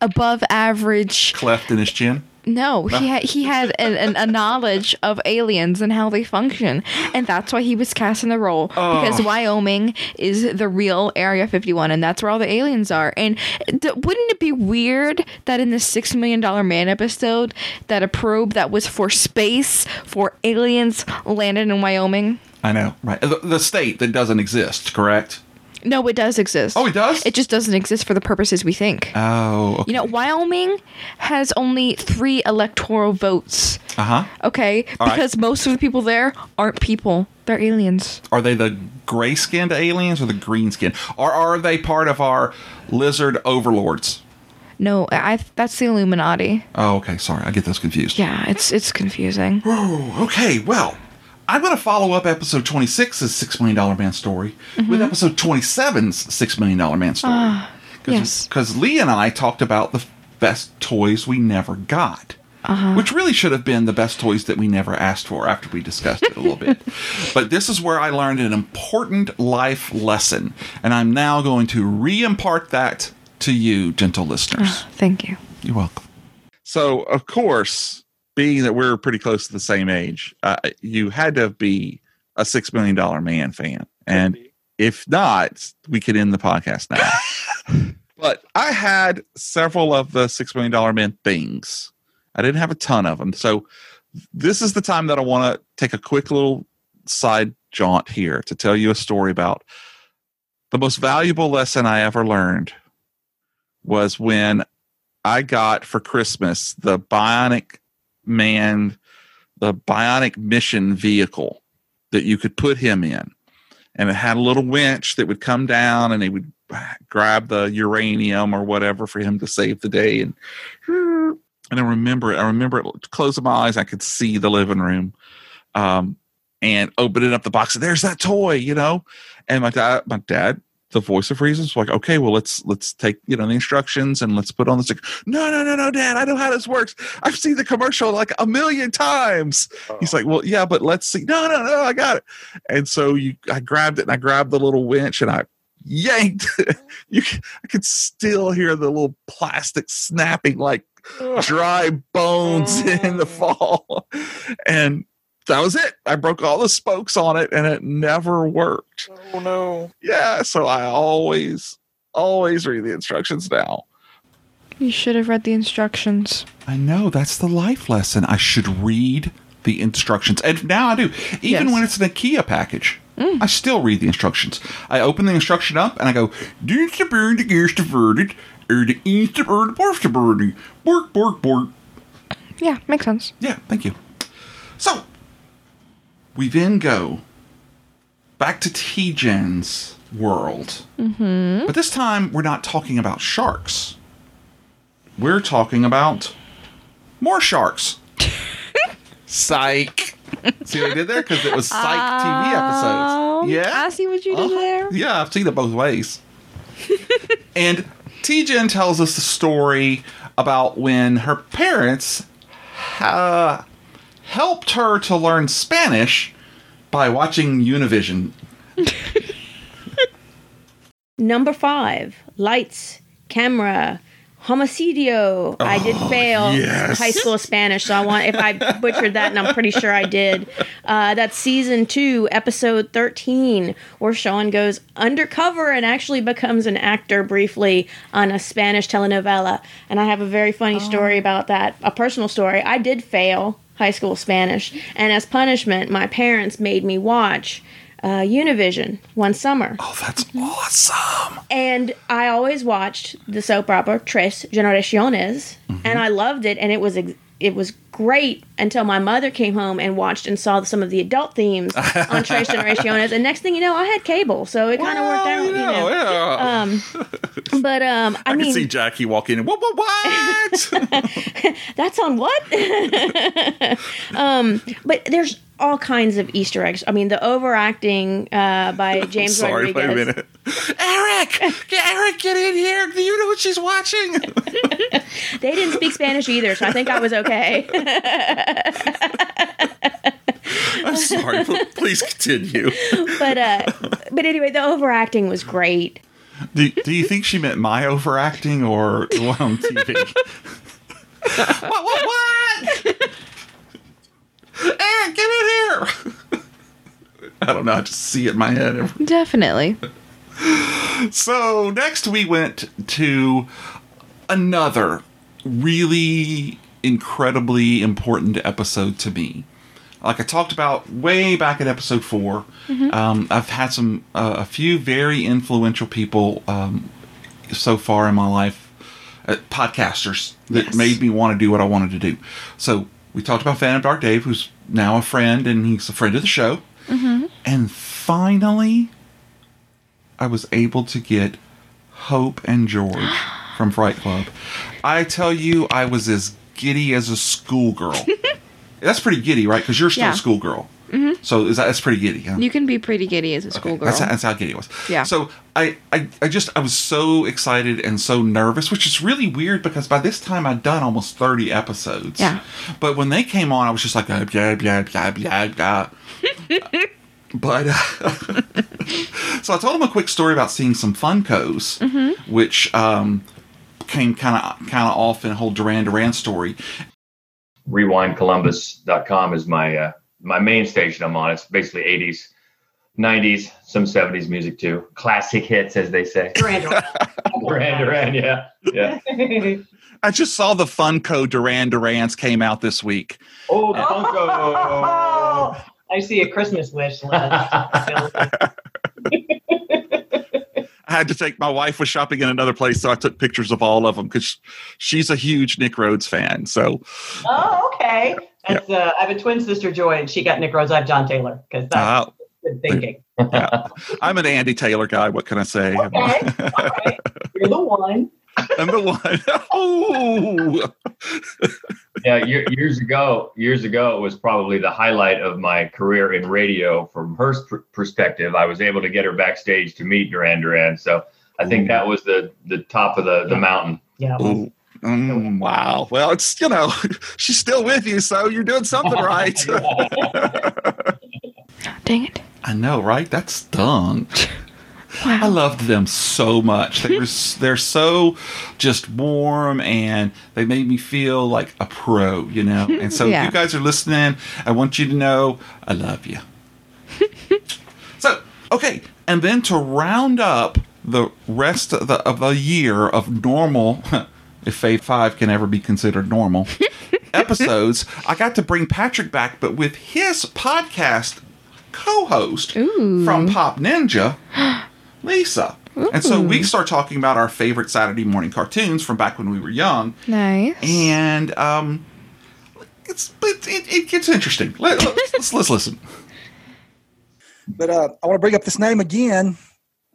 above average Cleft in his chin. No, he had he had an, an, a knowledge of aliens and how they function, and that's why he was cast in the role because Oh. Wyoming is the real Area 51, and that's where all the aliens are. And th- wouldn't it be weird that in the Six Million Dollar Man episode, that a probe that was for space for aliens landed in Wyoming? I know, right? The, the state that doesn't exist, correct? No, it does exist. Oh, it does. It just doesn't exist for the purposes we think. Oh, You know, Wyoming has only three electoral votes. uh huh. Okay, All right. because most of the people there aren't people; they're aliens. Are they the gray skinned aliens or the green skinned? Or are they part of our lizard overlords? No, I that's the Illuminati. Oh, okay. Sorry, I get those confused. Yeah, it's it's confusing. Oh, okay. Well, I'm going to follow up episode 26's Six Million Dollar Man story with Mhm. episode 27's Six Million Dollar Man story. Ah, yes. Because Lee and I talked about the best toys we never got. Uh-huh. Which really should have been the best toys that we never asked for after we discussed it a little bit. [LAUGHS] But this is where I learned an important life lesson, and I'm now going to re impart that to you, gentle listeners. Ah, Thank you. You're welcome. So, of course, being that we're pretty close to the same age, uh, you had to be a Six Million Dollar Man fan. And if not, we could end the podcast now. [LAUGHS] but I had several of the Six Million Dollar Man things. I didn't have a ton of them. So, this is the time that I want to take a quick little side jaunt here to tell you a story about the most valuable lesson I ever learned was when I got for Christmas the Bionic Man, the Bionic Mission vehicle that you could put him in. And it had a little winch that would come down and they would grab the uranium or whatever for him to save the day. And and I remember it. I remember it closing my eyes, I could see the living room. Um, and opening up the box, and there's that toy, you know. And my dad, my dad, the voice of reason, was like, okay, well, let's let's take you know the instructions and let's put on the stick. No, no, no, no, Dad, I know how this works. I've seen the commercial like a million times. He's like, well, yeah, but let's see. No, no, no, I got it. And so you, I grabbed it and I grabbed the little winch and I yanked. [LAUGHS] you, I could still hear the little plastic snapping like dry bones [LAUGHS] in the oh. fall. And that was it. I broke all the spokes on it and it never worked. Oh no. Yeah, so I always, always read the instructions now. You should have read the instructions. I know that's the life lesson. I should read the instructions, and now I do. Even Yes. when it's an IKEA package, mm. I still read the instructions. I open the instruction up and I go, "Dienst burn the gears diverted, or the east or the borst burning, bork bork bork." Yeah, makes sense. Yeah, thank you. So we then go back to T-Jen's world. Mm-hmm. But this time, we're not talking about sharks. We're talking about more sharks. [LAUGHS] Psych. See what I did there? Because it was Psych TV episodes. Yeah. I see what you did there. Yeah, I've seen it both ways. [LAUGHS] and T-Jen tells us the story about when her parents uh, helped her to learn Spanish by watching Univision. [LAUGHS] Number five, lights, camera, homicidio. I did fail Oh, yes. high school Spanish, so I want if I butchered that, and I'm pretty sure I did. Uh, that's season two, episode thirteen, where Shawn goes undercover and actually becomes an actor briefly on a Spanish telenovela. And I have a very funny story about that, a personal story. I did fail high school Spanish, and as punishment, my parents made me watch. Uh, Univision one summer. Oh, that's awesome. And I always watched the soap opera Tres Generaciones, and I loved it, and it was ex- it was great until my mother came home and watched and saw some of the adult themes on [LAUGHS] Tres Generaciones, and next thing you know, I had cable, so it kind of worked out. You know, yeah. Um, but um, I, I, mean, can see Jackie walk in and what, what, what? [LAUGHS] that's on what? [LAUGHS] um, but there's all kinds of Easter eggs. I mean, the overacting uh, by James Sorry, Rodriguez. wait a minute. Eric, get, Eric, get in here. Do you know what she's watching? They didn't speak Spanish either, so I think I was okay. [LAUGHS] I'm sorry. pl- Please continue. but uh, but anyway, the overacting was great. Do, do you think she meant my overacting or the one on TV? [LAUGHS] what? What? What? Eric, get in here. I don't know. I just see it in my head. Definitely. So next we went to another really incredibly important episode to me. Like I talked about way back in episode 4 Mhm. um, I've had some uh, a few very influential people um, so far in my life, uh, podcasters that made me want to do what I wanted to do. So we talked about Phantom Dark Dave, who's now a friend and he's a friend of the show. Mm-hmm. And finally, I was able to get Hope and George [GASPS] from Fright Club. I tell you, I was as giddy as a schoolgirl. [LAUGHS] that's pretty giddy, right? Because you're still Yeah. a schoolgirl. Mhm. So is that, that's pretty giddy, huh? You can be pretty giddy as a schoolgirl. That's, that's how giddy it was. Yeah. So I, I, I just I was so excited and so nervous, which is really weird because by this time I'd done almost thirty episodes. Yeah. But when they came on, I was just like blah blah blah blah blah. blah. but uh, [LAUGHS] so I told them a quick story about seeing some Funkos, Mhm. which um, came kind of kind of off in a whole Duran Duran story. rewindcolumbus.com is my uh, my main station I'm on. It's basically 80s, 90s, some 70s music too. Classic hits, as they say. Duran Duran. [LAUGHS] Duran Duran, yeah, yeah. I just saw the Funko Duran Durans came out this week. Oh, Oh, [LAUGHS] I see a Christmas wish list. [LAUGHS] I had to take my wife was shopping in another place, so I took pictures of all of them because she's a huge Nick Rhodes fan. So oh, okay. That's, uh, I have a twin sister, Joy, and she got Nick Rhodes. I have John Taylor because that's uh, good thinking. yeah. I'm an Andy Taylor guy. What can I say? Okay. You're the one. I'm the one. [LAUGHS] oh, yeah, year, years ago, years ago, it was probably the highlight of my career in radio. From her pr- perspective, I was able to get her backstage to meet Duran Duran. So I think that was the the top of the the mountain. Yeah. Ooh. Mm, wow. Well, it's you know [LAUGHS] she's still with you, so you're doing something [LAUGHS] right. Dang it. I know, right? That stung. I loved them so much. They were they're so just warm and they made me feel like a pro, you know. [LAUGHS] And so Yeah. if you guys are listening, I want you to know I love you. [LAUGHS] so, okay, and then to round up the rest of the of the year of normal [LAUGHS] if Fave 5 can ever be considered normal episodes, I got to bring Patrick back but with his podcast co-host from Pop Ninja, [GASPS] [GASPS] Lisa. And so we start talking about our favorite Saturday morning cartoons from back when we were young. Nice. And um, it's it, it, it gets interesting. Let, let's, let's, let's listen. But uh, I want to bring up this name again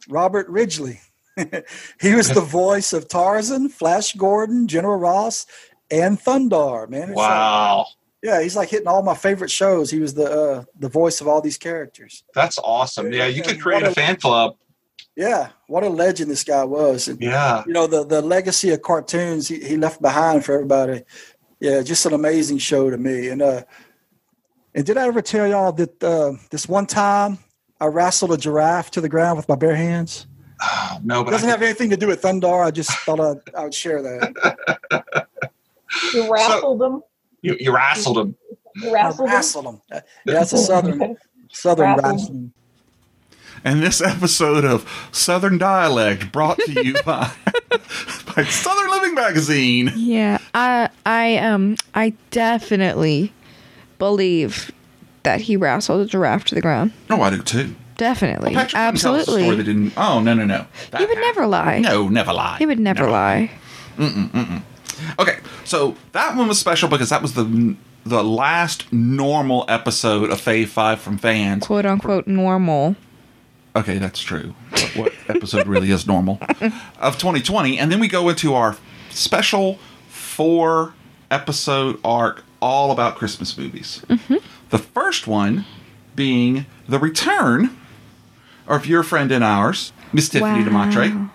Robert Ridgely. [LAUGHS] he was the [LAUGHS] voice of Tarzan, Flash Gordon, General Ross, and Thundarr, man. It's like- Wow. yeah, he's like hitting all my favorite shows. He was the uh, the voice of all these characters. That's awesome. Yeah, you could [LAUGHS] create a fan club. Yeah, what a legend this guy was. And, Yeah. You know, the, the legacy of cartoons he, he left behind for everybody. Yeah, just an amazing show to me. And uh and did I ever tell y'all that uh, this one time I wrestled a giraffe to the ground with my bare hands? [SIGHS] No, It but doesn't I, have anything to do with Thundarr. I just thought I'd, I would share that. [LAUGHS] You wrestled them. you, you wrestled him. You wrestled them. wrestled him. Yeah, that's a southern [LAUGHS] southern wrestling. And this episode of Southern Dialect brought to you by, [LAUGHS] by Southern Living Magazine. Yeah, I I um I definitely believe that he wrestled a giraffe to the ground. Oh, I do too. Definitely, Well, Patrick wouldn't tell a story that absolutely. didn't. Oh no no no. He would never lie. No, never lie. He would never lie. Mm-mm, mm-mm. Okay, so that one was special because that was the the last normal episode of Fave Five from fans. Quote unquote normal. Okay, that's true. What, what episode really is normal of 2020, and then we go into our special four episode arc all about Christmas movies. Mm-hmm. The first one being The Return of your friend and ours, Miss Tiffany Wow. DeMatre.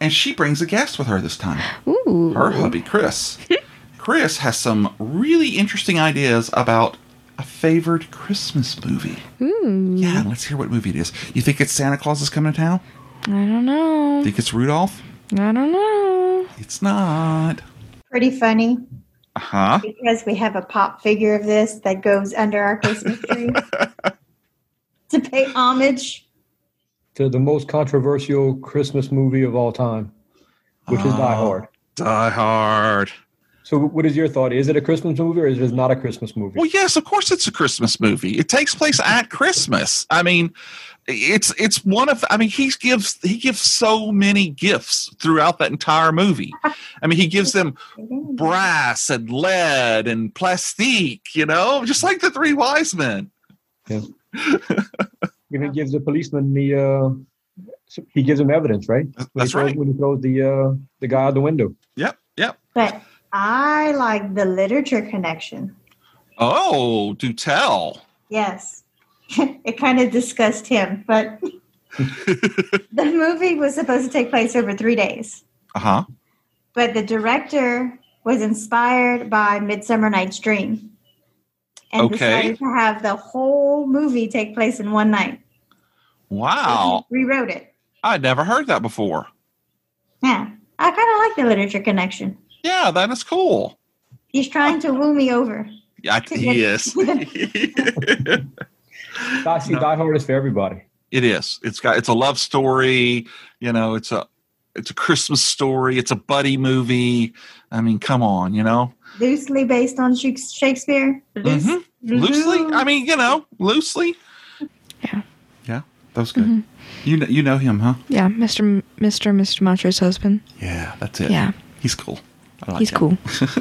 And she brings a guest with her this time. Ooh. Her hubby, Chris. [LAUGHS] Chris has some really interesting ideas about a favored Christmas movie. Ooh. Yeah, let's hear what movie it is. You think it's Santa Claus is coming to town? I don't know. Think it's Rudolph? I don't know. It's not. Pretty funny Uh huh. because we have a pop figure of this that goes under our Christmas tree [LAUGHS] to pay homage. to the most controversial Christmas movie of all time, which is Die Oh, Hard. Die Hard. So, what is your thought? Is it a Christmas movie or is it not a Christmas movie? Well, yes, of course it's a Christmas movie. It takes place at Christmas. I mean, it's it's one of I mean, he gives he gives so many gifts throughout that entire movie. I mean, he gives them brass and lead and plastique, you know, just like the three wise men. Yeah. When he gives the policeman the, uh, he gives him evidence, right? When That's he throws, right. When he throws the uh, the guy out the window. Yep, yep. But I like the literature connection. Oh, do tell. Yes. [LAUGHS] it kind of discussed him, but [LAUGHS] the movie was supposed to take place over three days. Uh-huh. But the director was inspired by Midsummer Night's Dream and Okay. decided to have the whole movie take place in one night. Wow. He rewrote it. I'd never heard that before. Yeah. I kind of like the literature connection. Yeah, that is cool. He's trying to woo me over. Yeah, he is. [LAUGHS] I see Die Hard is for everybody. It is. It's got it's a love story, you know, it's a it's a Christmas story, it's a buddy movie. I mean, come on, you know. Loosely based on Shakespeare. Loose- Mhm. Loosely, I mean, you know, loosely. Yeah. Yeah, that was good. Mhm. You know, you know him, huh? Yeah, Mr. M- Mr. Mr. Matre's husband. Yeah, that's it. Yeah. He's cool. Like He's him. cool.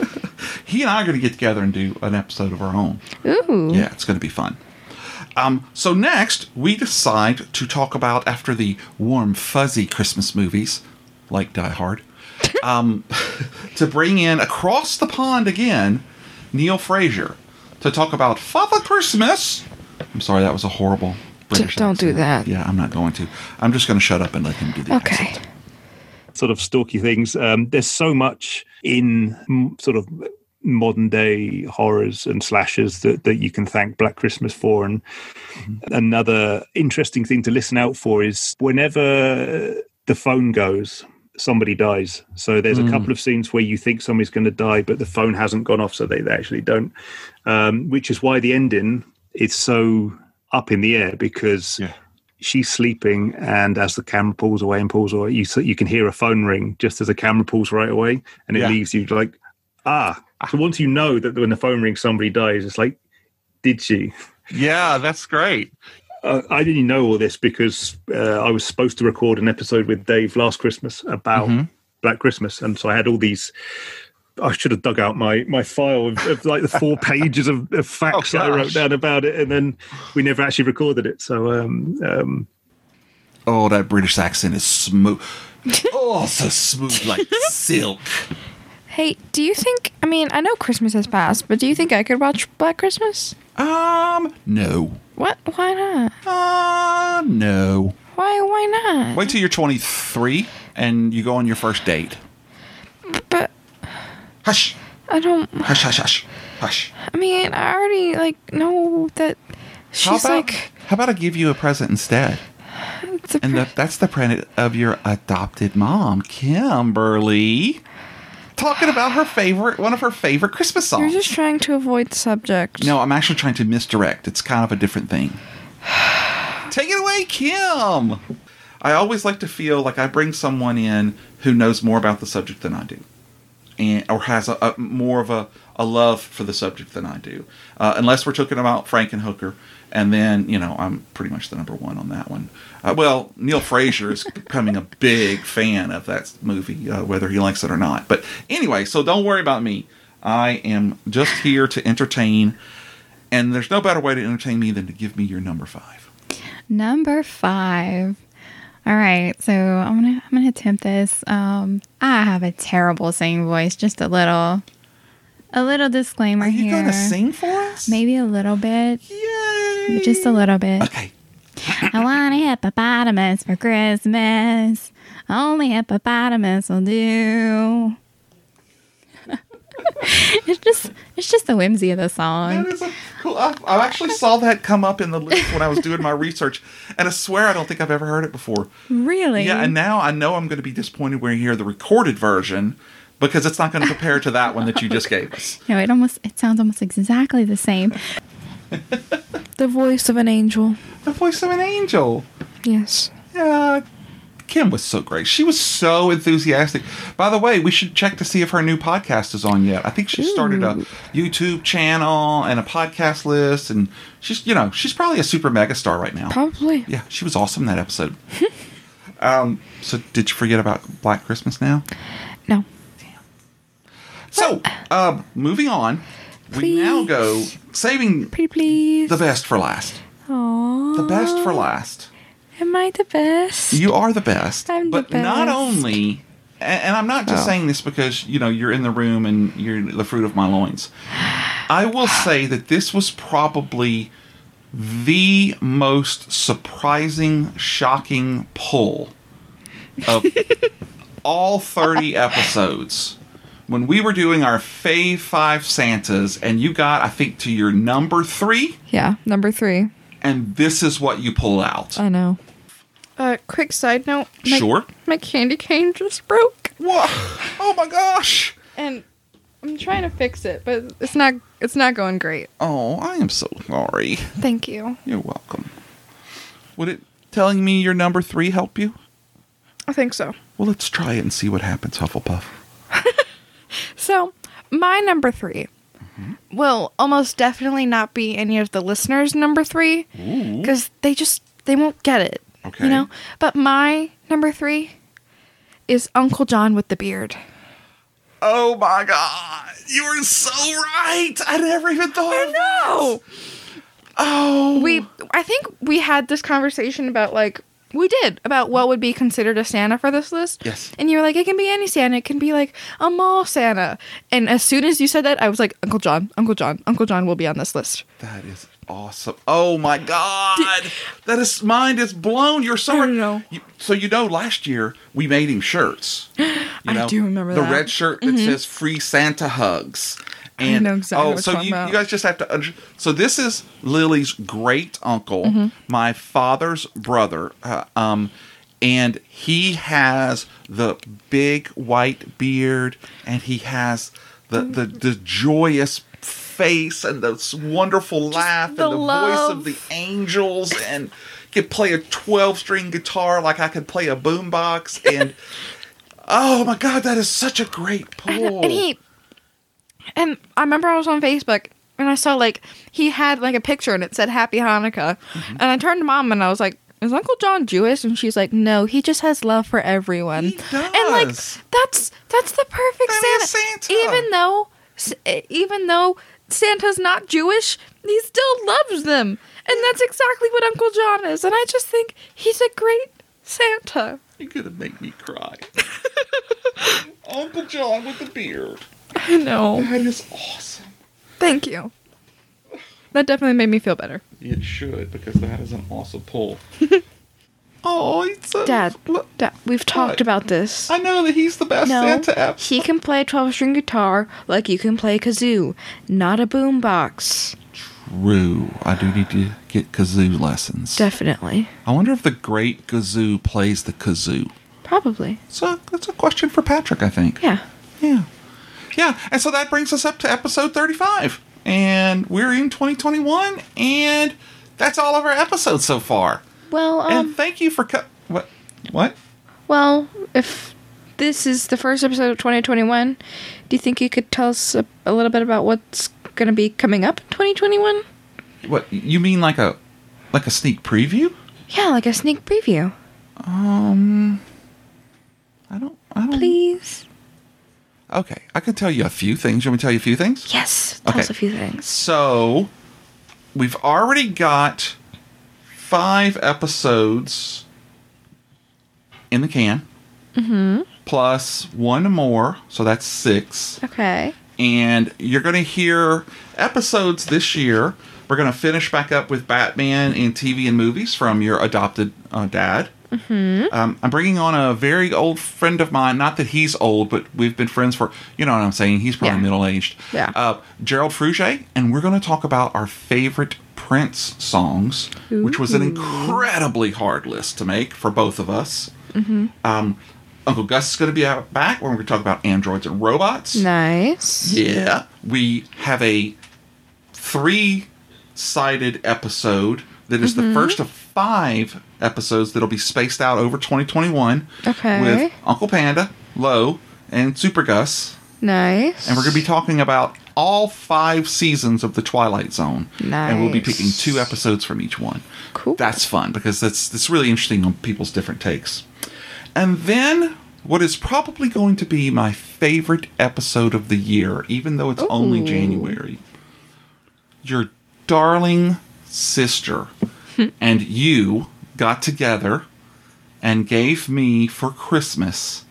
[LAUGHS] he and I are going to get together and do an episode of our own. Ooh. Yeah, it's going to be fun. Um, so next, we decide to talk about after the warm, fuzzy Christmas movies, like Die Hard, [LAUGHS] um, [LAUGHS] to bring in across the pond again, Neil Frazier, to talk about Father Christmas. I'm sorry, that was a horrible. British don't do that. Yeah, I'm not going to. I'm just going to shut up and let him do the Okay. Sort of stalky things. Um, there's so much in sort of modern day horrors and slashers that, that you can thank Black Christmas for. And another interesting thing to listen out for is whenever the phone goes, somebody dies. So there's Mm. a couple of scenes where you think somebody's going to die, but the phone hasn't gone off, so they, they actually don't. Um, which is why the ending is so up in the air because she's sleeping, and as the camera pulls away and pulls away, you you can hear a phone ring just as the camera pulls right away, and it Yeah. leaves you like ah. So once you know that when the phone rings, somebody dies, it's like, did she? Yeah, that's great. Uh, I didn't know all this because uh, I was supposed to record an episode with Dave last Christmas about Mhm. Black Christmas, and so I had all these. I should have dug out my my file of, of like the four [LAUGHS] pages of, of facts that I wrote down about it, and then we never actually recorded it. So um, um, Oh, that British accent is smooth. oh, so smooth like silk. [LAUGHS] Hey, do you think? I mean, I know Christmas has passed, but do you think I could watch Black Christmas? Um, no. What? Why not? Uh, no. Why? Why not? Wait till you're 23 and you go on your first date. But Hush. I don't. Hush, hush, hush. Hush. I mean, I already like know that she's how about, like. how about I give you a present instead? It's a And the, that's the present of your adopted mom, Kimberly. Talking about her favorite, one of her favorite Christmas songs. You're just trying to avoid the subject. No, I'm actually trying to misdirect. It's kind of a different thing. [SIGHS] Take it away, Kim. I always like to feel like I bring someone in who knows more about the subject than I do, and or has a, a more of a, a love for the subject than I do. Uh, unless we're talking about Frankenhooker, and then you know I'm pretty much the number one on that one. Uh, well, Neil Frazier is becoming a big fan of that movie, uh, whether he likes it or not. But anyway, so don't worry about me. I am just here to entertain, and there's no better way to entertain me than to give me your number five. Number five. All right, so I'm gonna I'm gonna attempt this. Um, I have a terrible singing voice, just a little. A little disclaimer Are you here. gonna sing for us? Maybe a little bit. Yay! Just a little bit. Okay. I want a hippopotamus for Christmas. Only hippopotamus will do. [LAUGHS] it's just it's just the whimsy of the song. That is a cool. I, I actually saw that come up in the list when I was doing my research, and I swear I don't think I've ever heard it before. Really? Yeah, and now I know I'm going to be disappointed when you hear the recorded version because it's not going to compare to that one that you just gave us. No, it almost it sounds almost exactly the same. [LAUGHS] The voice of an angel. The voice of an angel. Yes. Yeah. Kim was so great. She was so enthusiastic. By the way, we should check to see if her new podcast is on yet. I think she started a YouTube channel and a podcast list, and she's you know she's probably a super mega star right now. Probably. Yeah, she was awesome that episode. [LAUGHS] um, so did you forget about Black Christmas now? No. So, uh, moving on, we now go saving Pretty please. the best for last. Aww. The best for last. Am I the best? You are the best. I'm the but not only, and, and I'm not just Oh. saying this because you know you're in the room and you're the fruit of my loins. I will [SIGHS] say that this was probably the most surprising, shocking pull of [LAUGHS] all 30 episodes. When we were doing our Fave Five Santas, and you got, I think, to your number three, Yeah, number three. and this is what you pull out. I know. Uh, quick side note. My, Sure. My candy cane just broke. What? Oh my gosh! And I'm trying to fix it, but it's not. It's not going great. Oh, I am so sorry. Thank you. You're welcome. Would it telling me your number three help you? I think so. Well, let's try it and see what happens, Hufflepuff. [LAUGHS] So, my number 3 will almost definitely not be any of the listeners' number three because they just they won't get it. Okay. You know. But my number three is Uncle John with the beard. Oh my god, you are so right. I never even thought. I know. Oh, we. I think we had this conversation about like we did about what would be considered a Santa for this list. Yes. And you were like, it can be any Santa. It can be like a mall Santa. And as soon as you said that, I was like, Uncle John, Uncle John, Uncle John will be on this list. That is awesome. Oh my god, that is mind is blown. You're so. You, so you know, last year we made him shirts. [GASPS] You I do remember the that. red shirt that Mhm. says "Free Santa Hugs." I know exactly oh, what so you, you guys just have to. Under- so this is Lily's great uncle, Mhm. my father's brother, uh, um, and he has the big white beard, and he has the the, the joyous face and the s- wonderful laugh and the the voice of the angels, and could play a twelve string guitar like I could play a boombox, and [LAUGHS] oh my god, that is such a great pull. And he, and I remember I was on Facebook and I saw like he had like a picture and it said Happy Hanukkah, Mm-hmm. and I turned to mom and I was like, "Is Uncle John Jewish?" And she's like, "No, he just has love for everyone." And like that's that's the perfect Santa. Even though even though Santa's not Jewish, he still loves them, and that's exactly what Uncle John is. And I just think he's a great Santa. You're gonna make me cry. [LAUGHS] Uncle John with the beard. [LAUGHS] I know. That is awesome. Thank you. That definitely made me feel better. It should because that is an awesome pull. [LAUGHS] oh, it's a, Dad, Dad, we've talked about this. I know that he's the best no, Santa ever. He can play a 12 string guitar like you can play kazoo, not a boombox. True. I do need to get kazoo lessons. Definitely. I wonder if the great kazoo plays the kazoo. Probably. So that's a question for Patrick, I think. Yeah. Yeah. Yeah. And so that brings us up to episode 35. And we're in 2021. And that's all of our episodes so far. Well, um, and thank you for co- what? What? well, if this is the first episode of 2021, do you think you could tell us a, a little bit about what's going to be coming up in 2021? What you mean like a like a sneak preview? Yeah, like a sneak preview. Um I don't I don't Please. Okay, I can tell you a few things. You want me to tell you a few things? Yes. Tell us a few things. So, we've already got five episodes in the can, Mm-hmm. plus one more, so that's six. Okay. and you're going to hear episodes this year. We're going to finish back up with Batman and TV and movies from your adopted uh, dad. Mm-hmm. Um, I'm bringing on a very old friend of mine. Not that he's old, but we've been friends for, you know what I'm saying? He's probably Yeah. middle aged. Yeah. Uh, Gerald Fruget, and we're going to talk about our favorite Prince songs, which was an incredibly hard list to make for both of us. Mm-hmm. Um, Uncle Gus is going to be out back when we talk about androids and robots. Nice. Yeah. We have a three sided episode that is the Mhm. first of five episodes that'll be spaced out over 2021 Okay. with Uncle Panda, Low, and Super Gus. Nice. And we're going to be talking about all five seasons of The Twilight Zone. Nice. And we'll be picking two episodes from each one. Cool. That's fun because that's, that's really interesting on people's different takes. And then what is probably going to be my favorite episode of the year, even though it's only January. Your darling sister and you got together and gave me for Christmas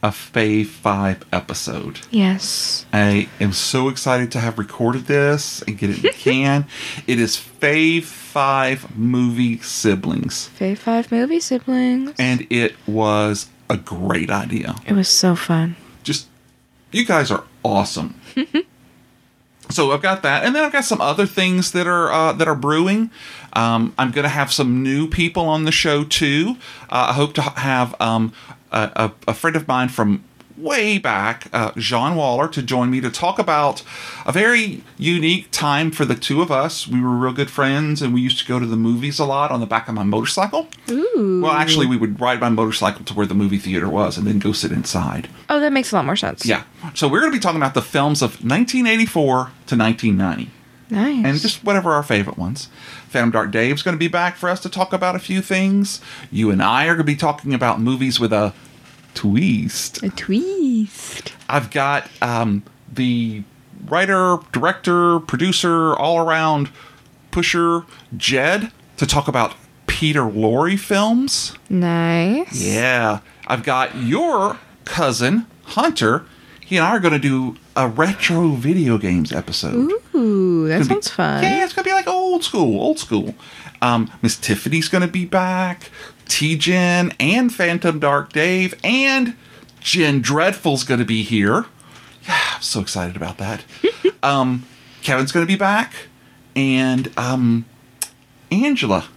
a Fave 5 episode. Yes. I am so excited to have recorded this and get it in the [LAUGHS] can. It is Fave 5 movie siblings. Fave Five movie siblings. And it was a great idea. It was so fun. Just, you guys are awesome. [LAUGHS] so I've got that, and then I've got some other things that are uh, that are brewing. Um, I'm going to have some new people on the show too. Uh, I hope to have um, a, a, a friend of mine from way back, uh, Jean Waller, to join me to talk about a very unique time for the two of us. We were real good friends, and we used to go to the movies a lot on the back of my motorcycle. Ooh. Well, actually, we would ride my motorcycle to where the movie theater was, and then go sit inside. Oh, that makes a lot more sense. Yeah. So we're going to be talking about the films of 1984 to 1990. Nice. And just whatever our favorite ones. Phantom Dark Dave's going to be back for us to talk about a few things. You and I are going to be talking about movies with a twist. A twist. I've got um, the writer, director, producer, all around pusher, Jed, to talk about Peter Lorre films. Nice. Yeah. I've got your cousin, Hunter. He and I are going to do a retro video games episode. Ooh, that Gonna be- sounds fun. Yeah, it's going to be like old school, old school. Um, Miss Tiffany's going to be back. T Jen and Phantom Dark Dave and Jen Dreadful's going to be here. Yeah, I'm so excited about that. [LAUGHS] um, Kevin's going to be back. And um, Angela,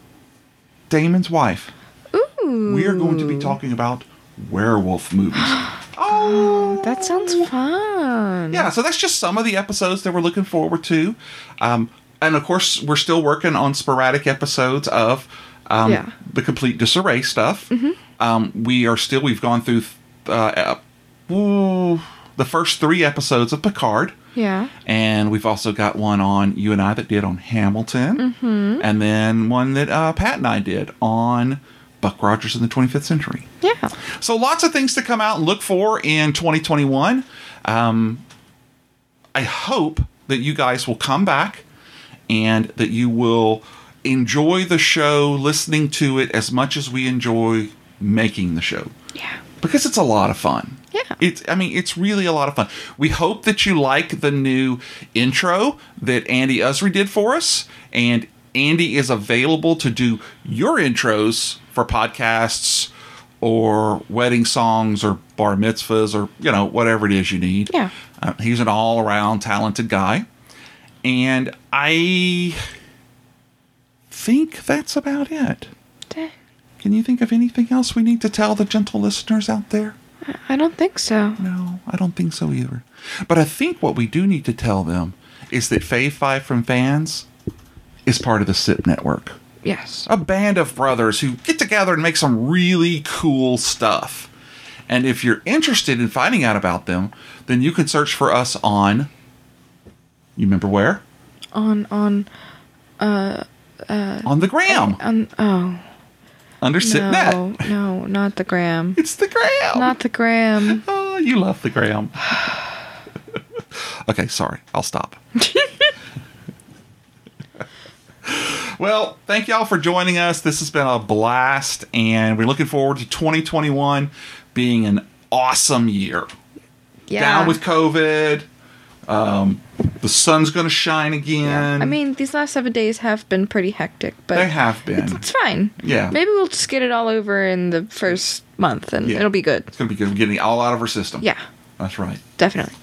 Damon's wife. Ooh. We are going to be talking about werewolf movies. [GASPS] Oh, that sounds fun. Yeah, so that's just some of the episodes that we're looking forward to. Um, and of course, we're still working on sporadic episodes of um, Yeah. the complete disarray stuff. Mhm. Um, we are still, we've gone through uh, uh, ooh, the first three episodes of Picard. Yeah. And we've also got one on you and I that did on Hamilton. Mm-hmm. And then one that uh, Pat and I did on Buck Rogers in the 25th century. Yeah. So lots of things to come out and look for in 2021. Um, I hope that you guys will come back and that you will enjoy the show, listening to it as much as we enjoy making the show. Yeah. Because it's a lot of fun. Yeah. It's I mean, it's really a lot of fun. We hope that you like the new intro that Andy Usry did for us. And Andy is available to do your intros for podcasts or wedding songs or bar mitzvahs or, you know, whatever it is you need. Yeah. Uh, he's an all around talented guy. And I think that's about it. Dang. Can you think of anything else we need to tell the gentle listeners out there? I don't think so. No, I don't think so either. But I think what we do need to tell them is that Fave Five from Fans is part of the SIP network. Yes. A band of brothers who get together and make some really cool stuff. And if you're interested in finding out about them, then you can search for us on. You remember where? On on uh uh On the gram. on oh Under no, SIPNet. no, not the gram. It's the gram. Not the gram. Oh, [LAUGHS] you love the gram. [SIGHS] okay, sorry. I'll stop. [LAUGHS] well, thank y'all for joining us. This has been a blast, and we're looking forward to 2021 being an awesome year. Yeah. Down with COVID. Um, the sun's going to shine again. I mean, these last seven days have been pretty hectic, but they have been. It's, it's fine. Yeah. Maybe we'll just get it all over in the first month, and Yeah. it'll be good. It's going to be good. We're getting it all out of our system. Yeah, That's right. definitely.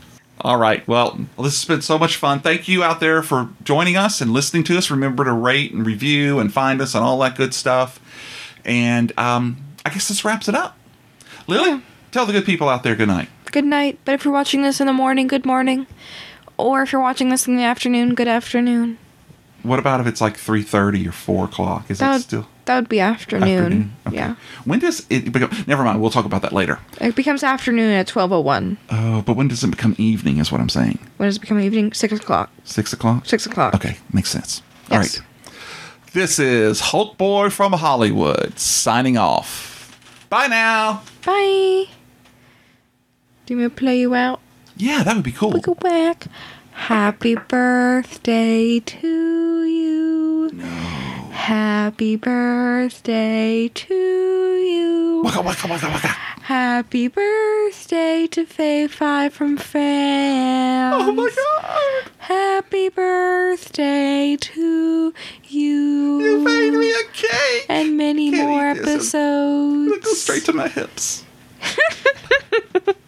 All right. Well, this has been so much fun. Thank you out there for joining us and listening to us. Remember to rate and review and find us and all that good stuff. And um, I guess this wraps it up. Lily, tell the good people out there good night. Good night. But if you're watching this in the morning, good morning. Or if you're watching this in the afternoon, good afternoon. What about if it's like three thirty or four o'clock? Is That it would, still that would be afternoon. afternoon? Okay. Yeah. When does it become? Never mind. We'll talk about that later. It becomes afternoon at 12.01. Oh, but when does it become evening? Is what I'm saying. When does it become evening? 6 o'clock. Six o'clock. 6 o'clock. Okay, makes sense. All Yes. right. This is Hulk Boy from Hollywood signing off. Bye now. Bye. Do you want me to play you out? Yeah, that would be cool. We go back. Happy birthday to you. No. Happy birthday to you. Waka, waka, waka, waka. Happy birthday to Fave Five from Fans. Oh my god. Happy birthday to you. You made me a cake. And many more eat this. episodes. Go straight to my hips. [LAUGHS]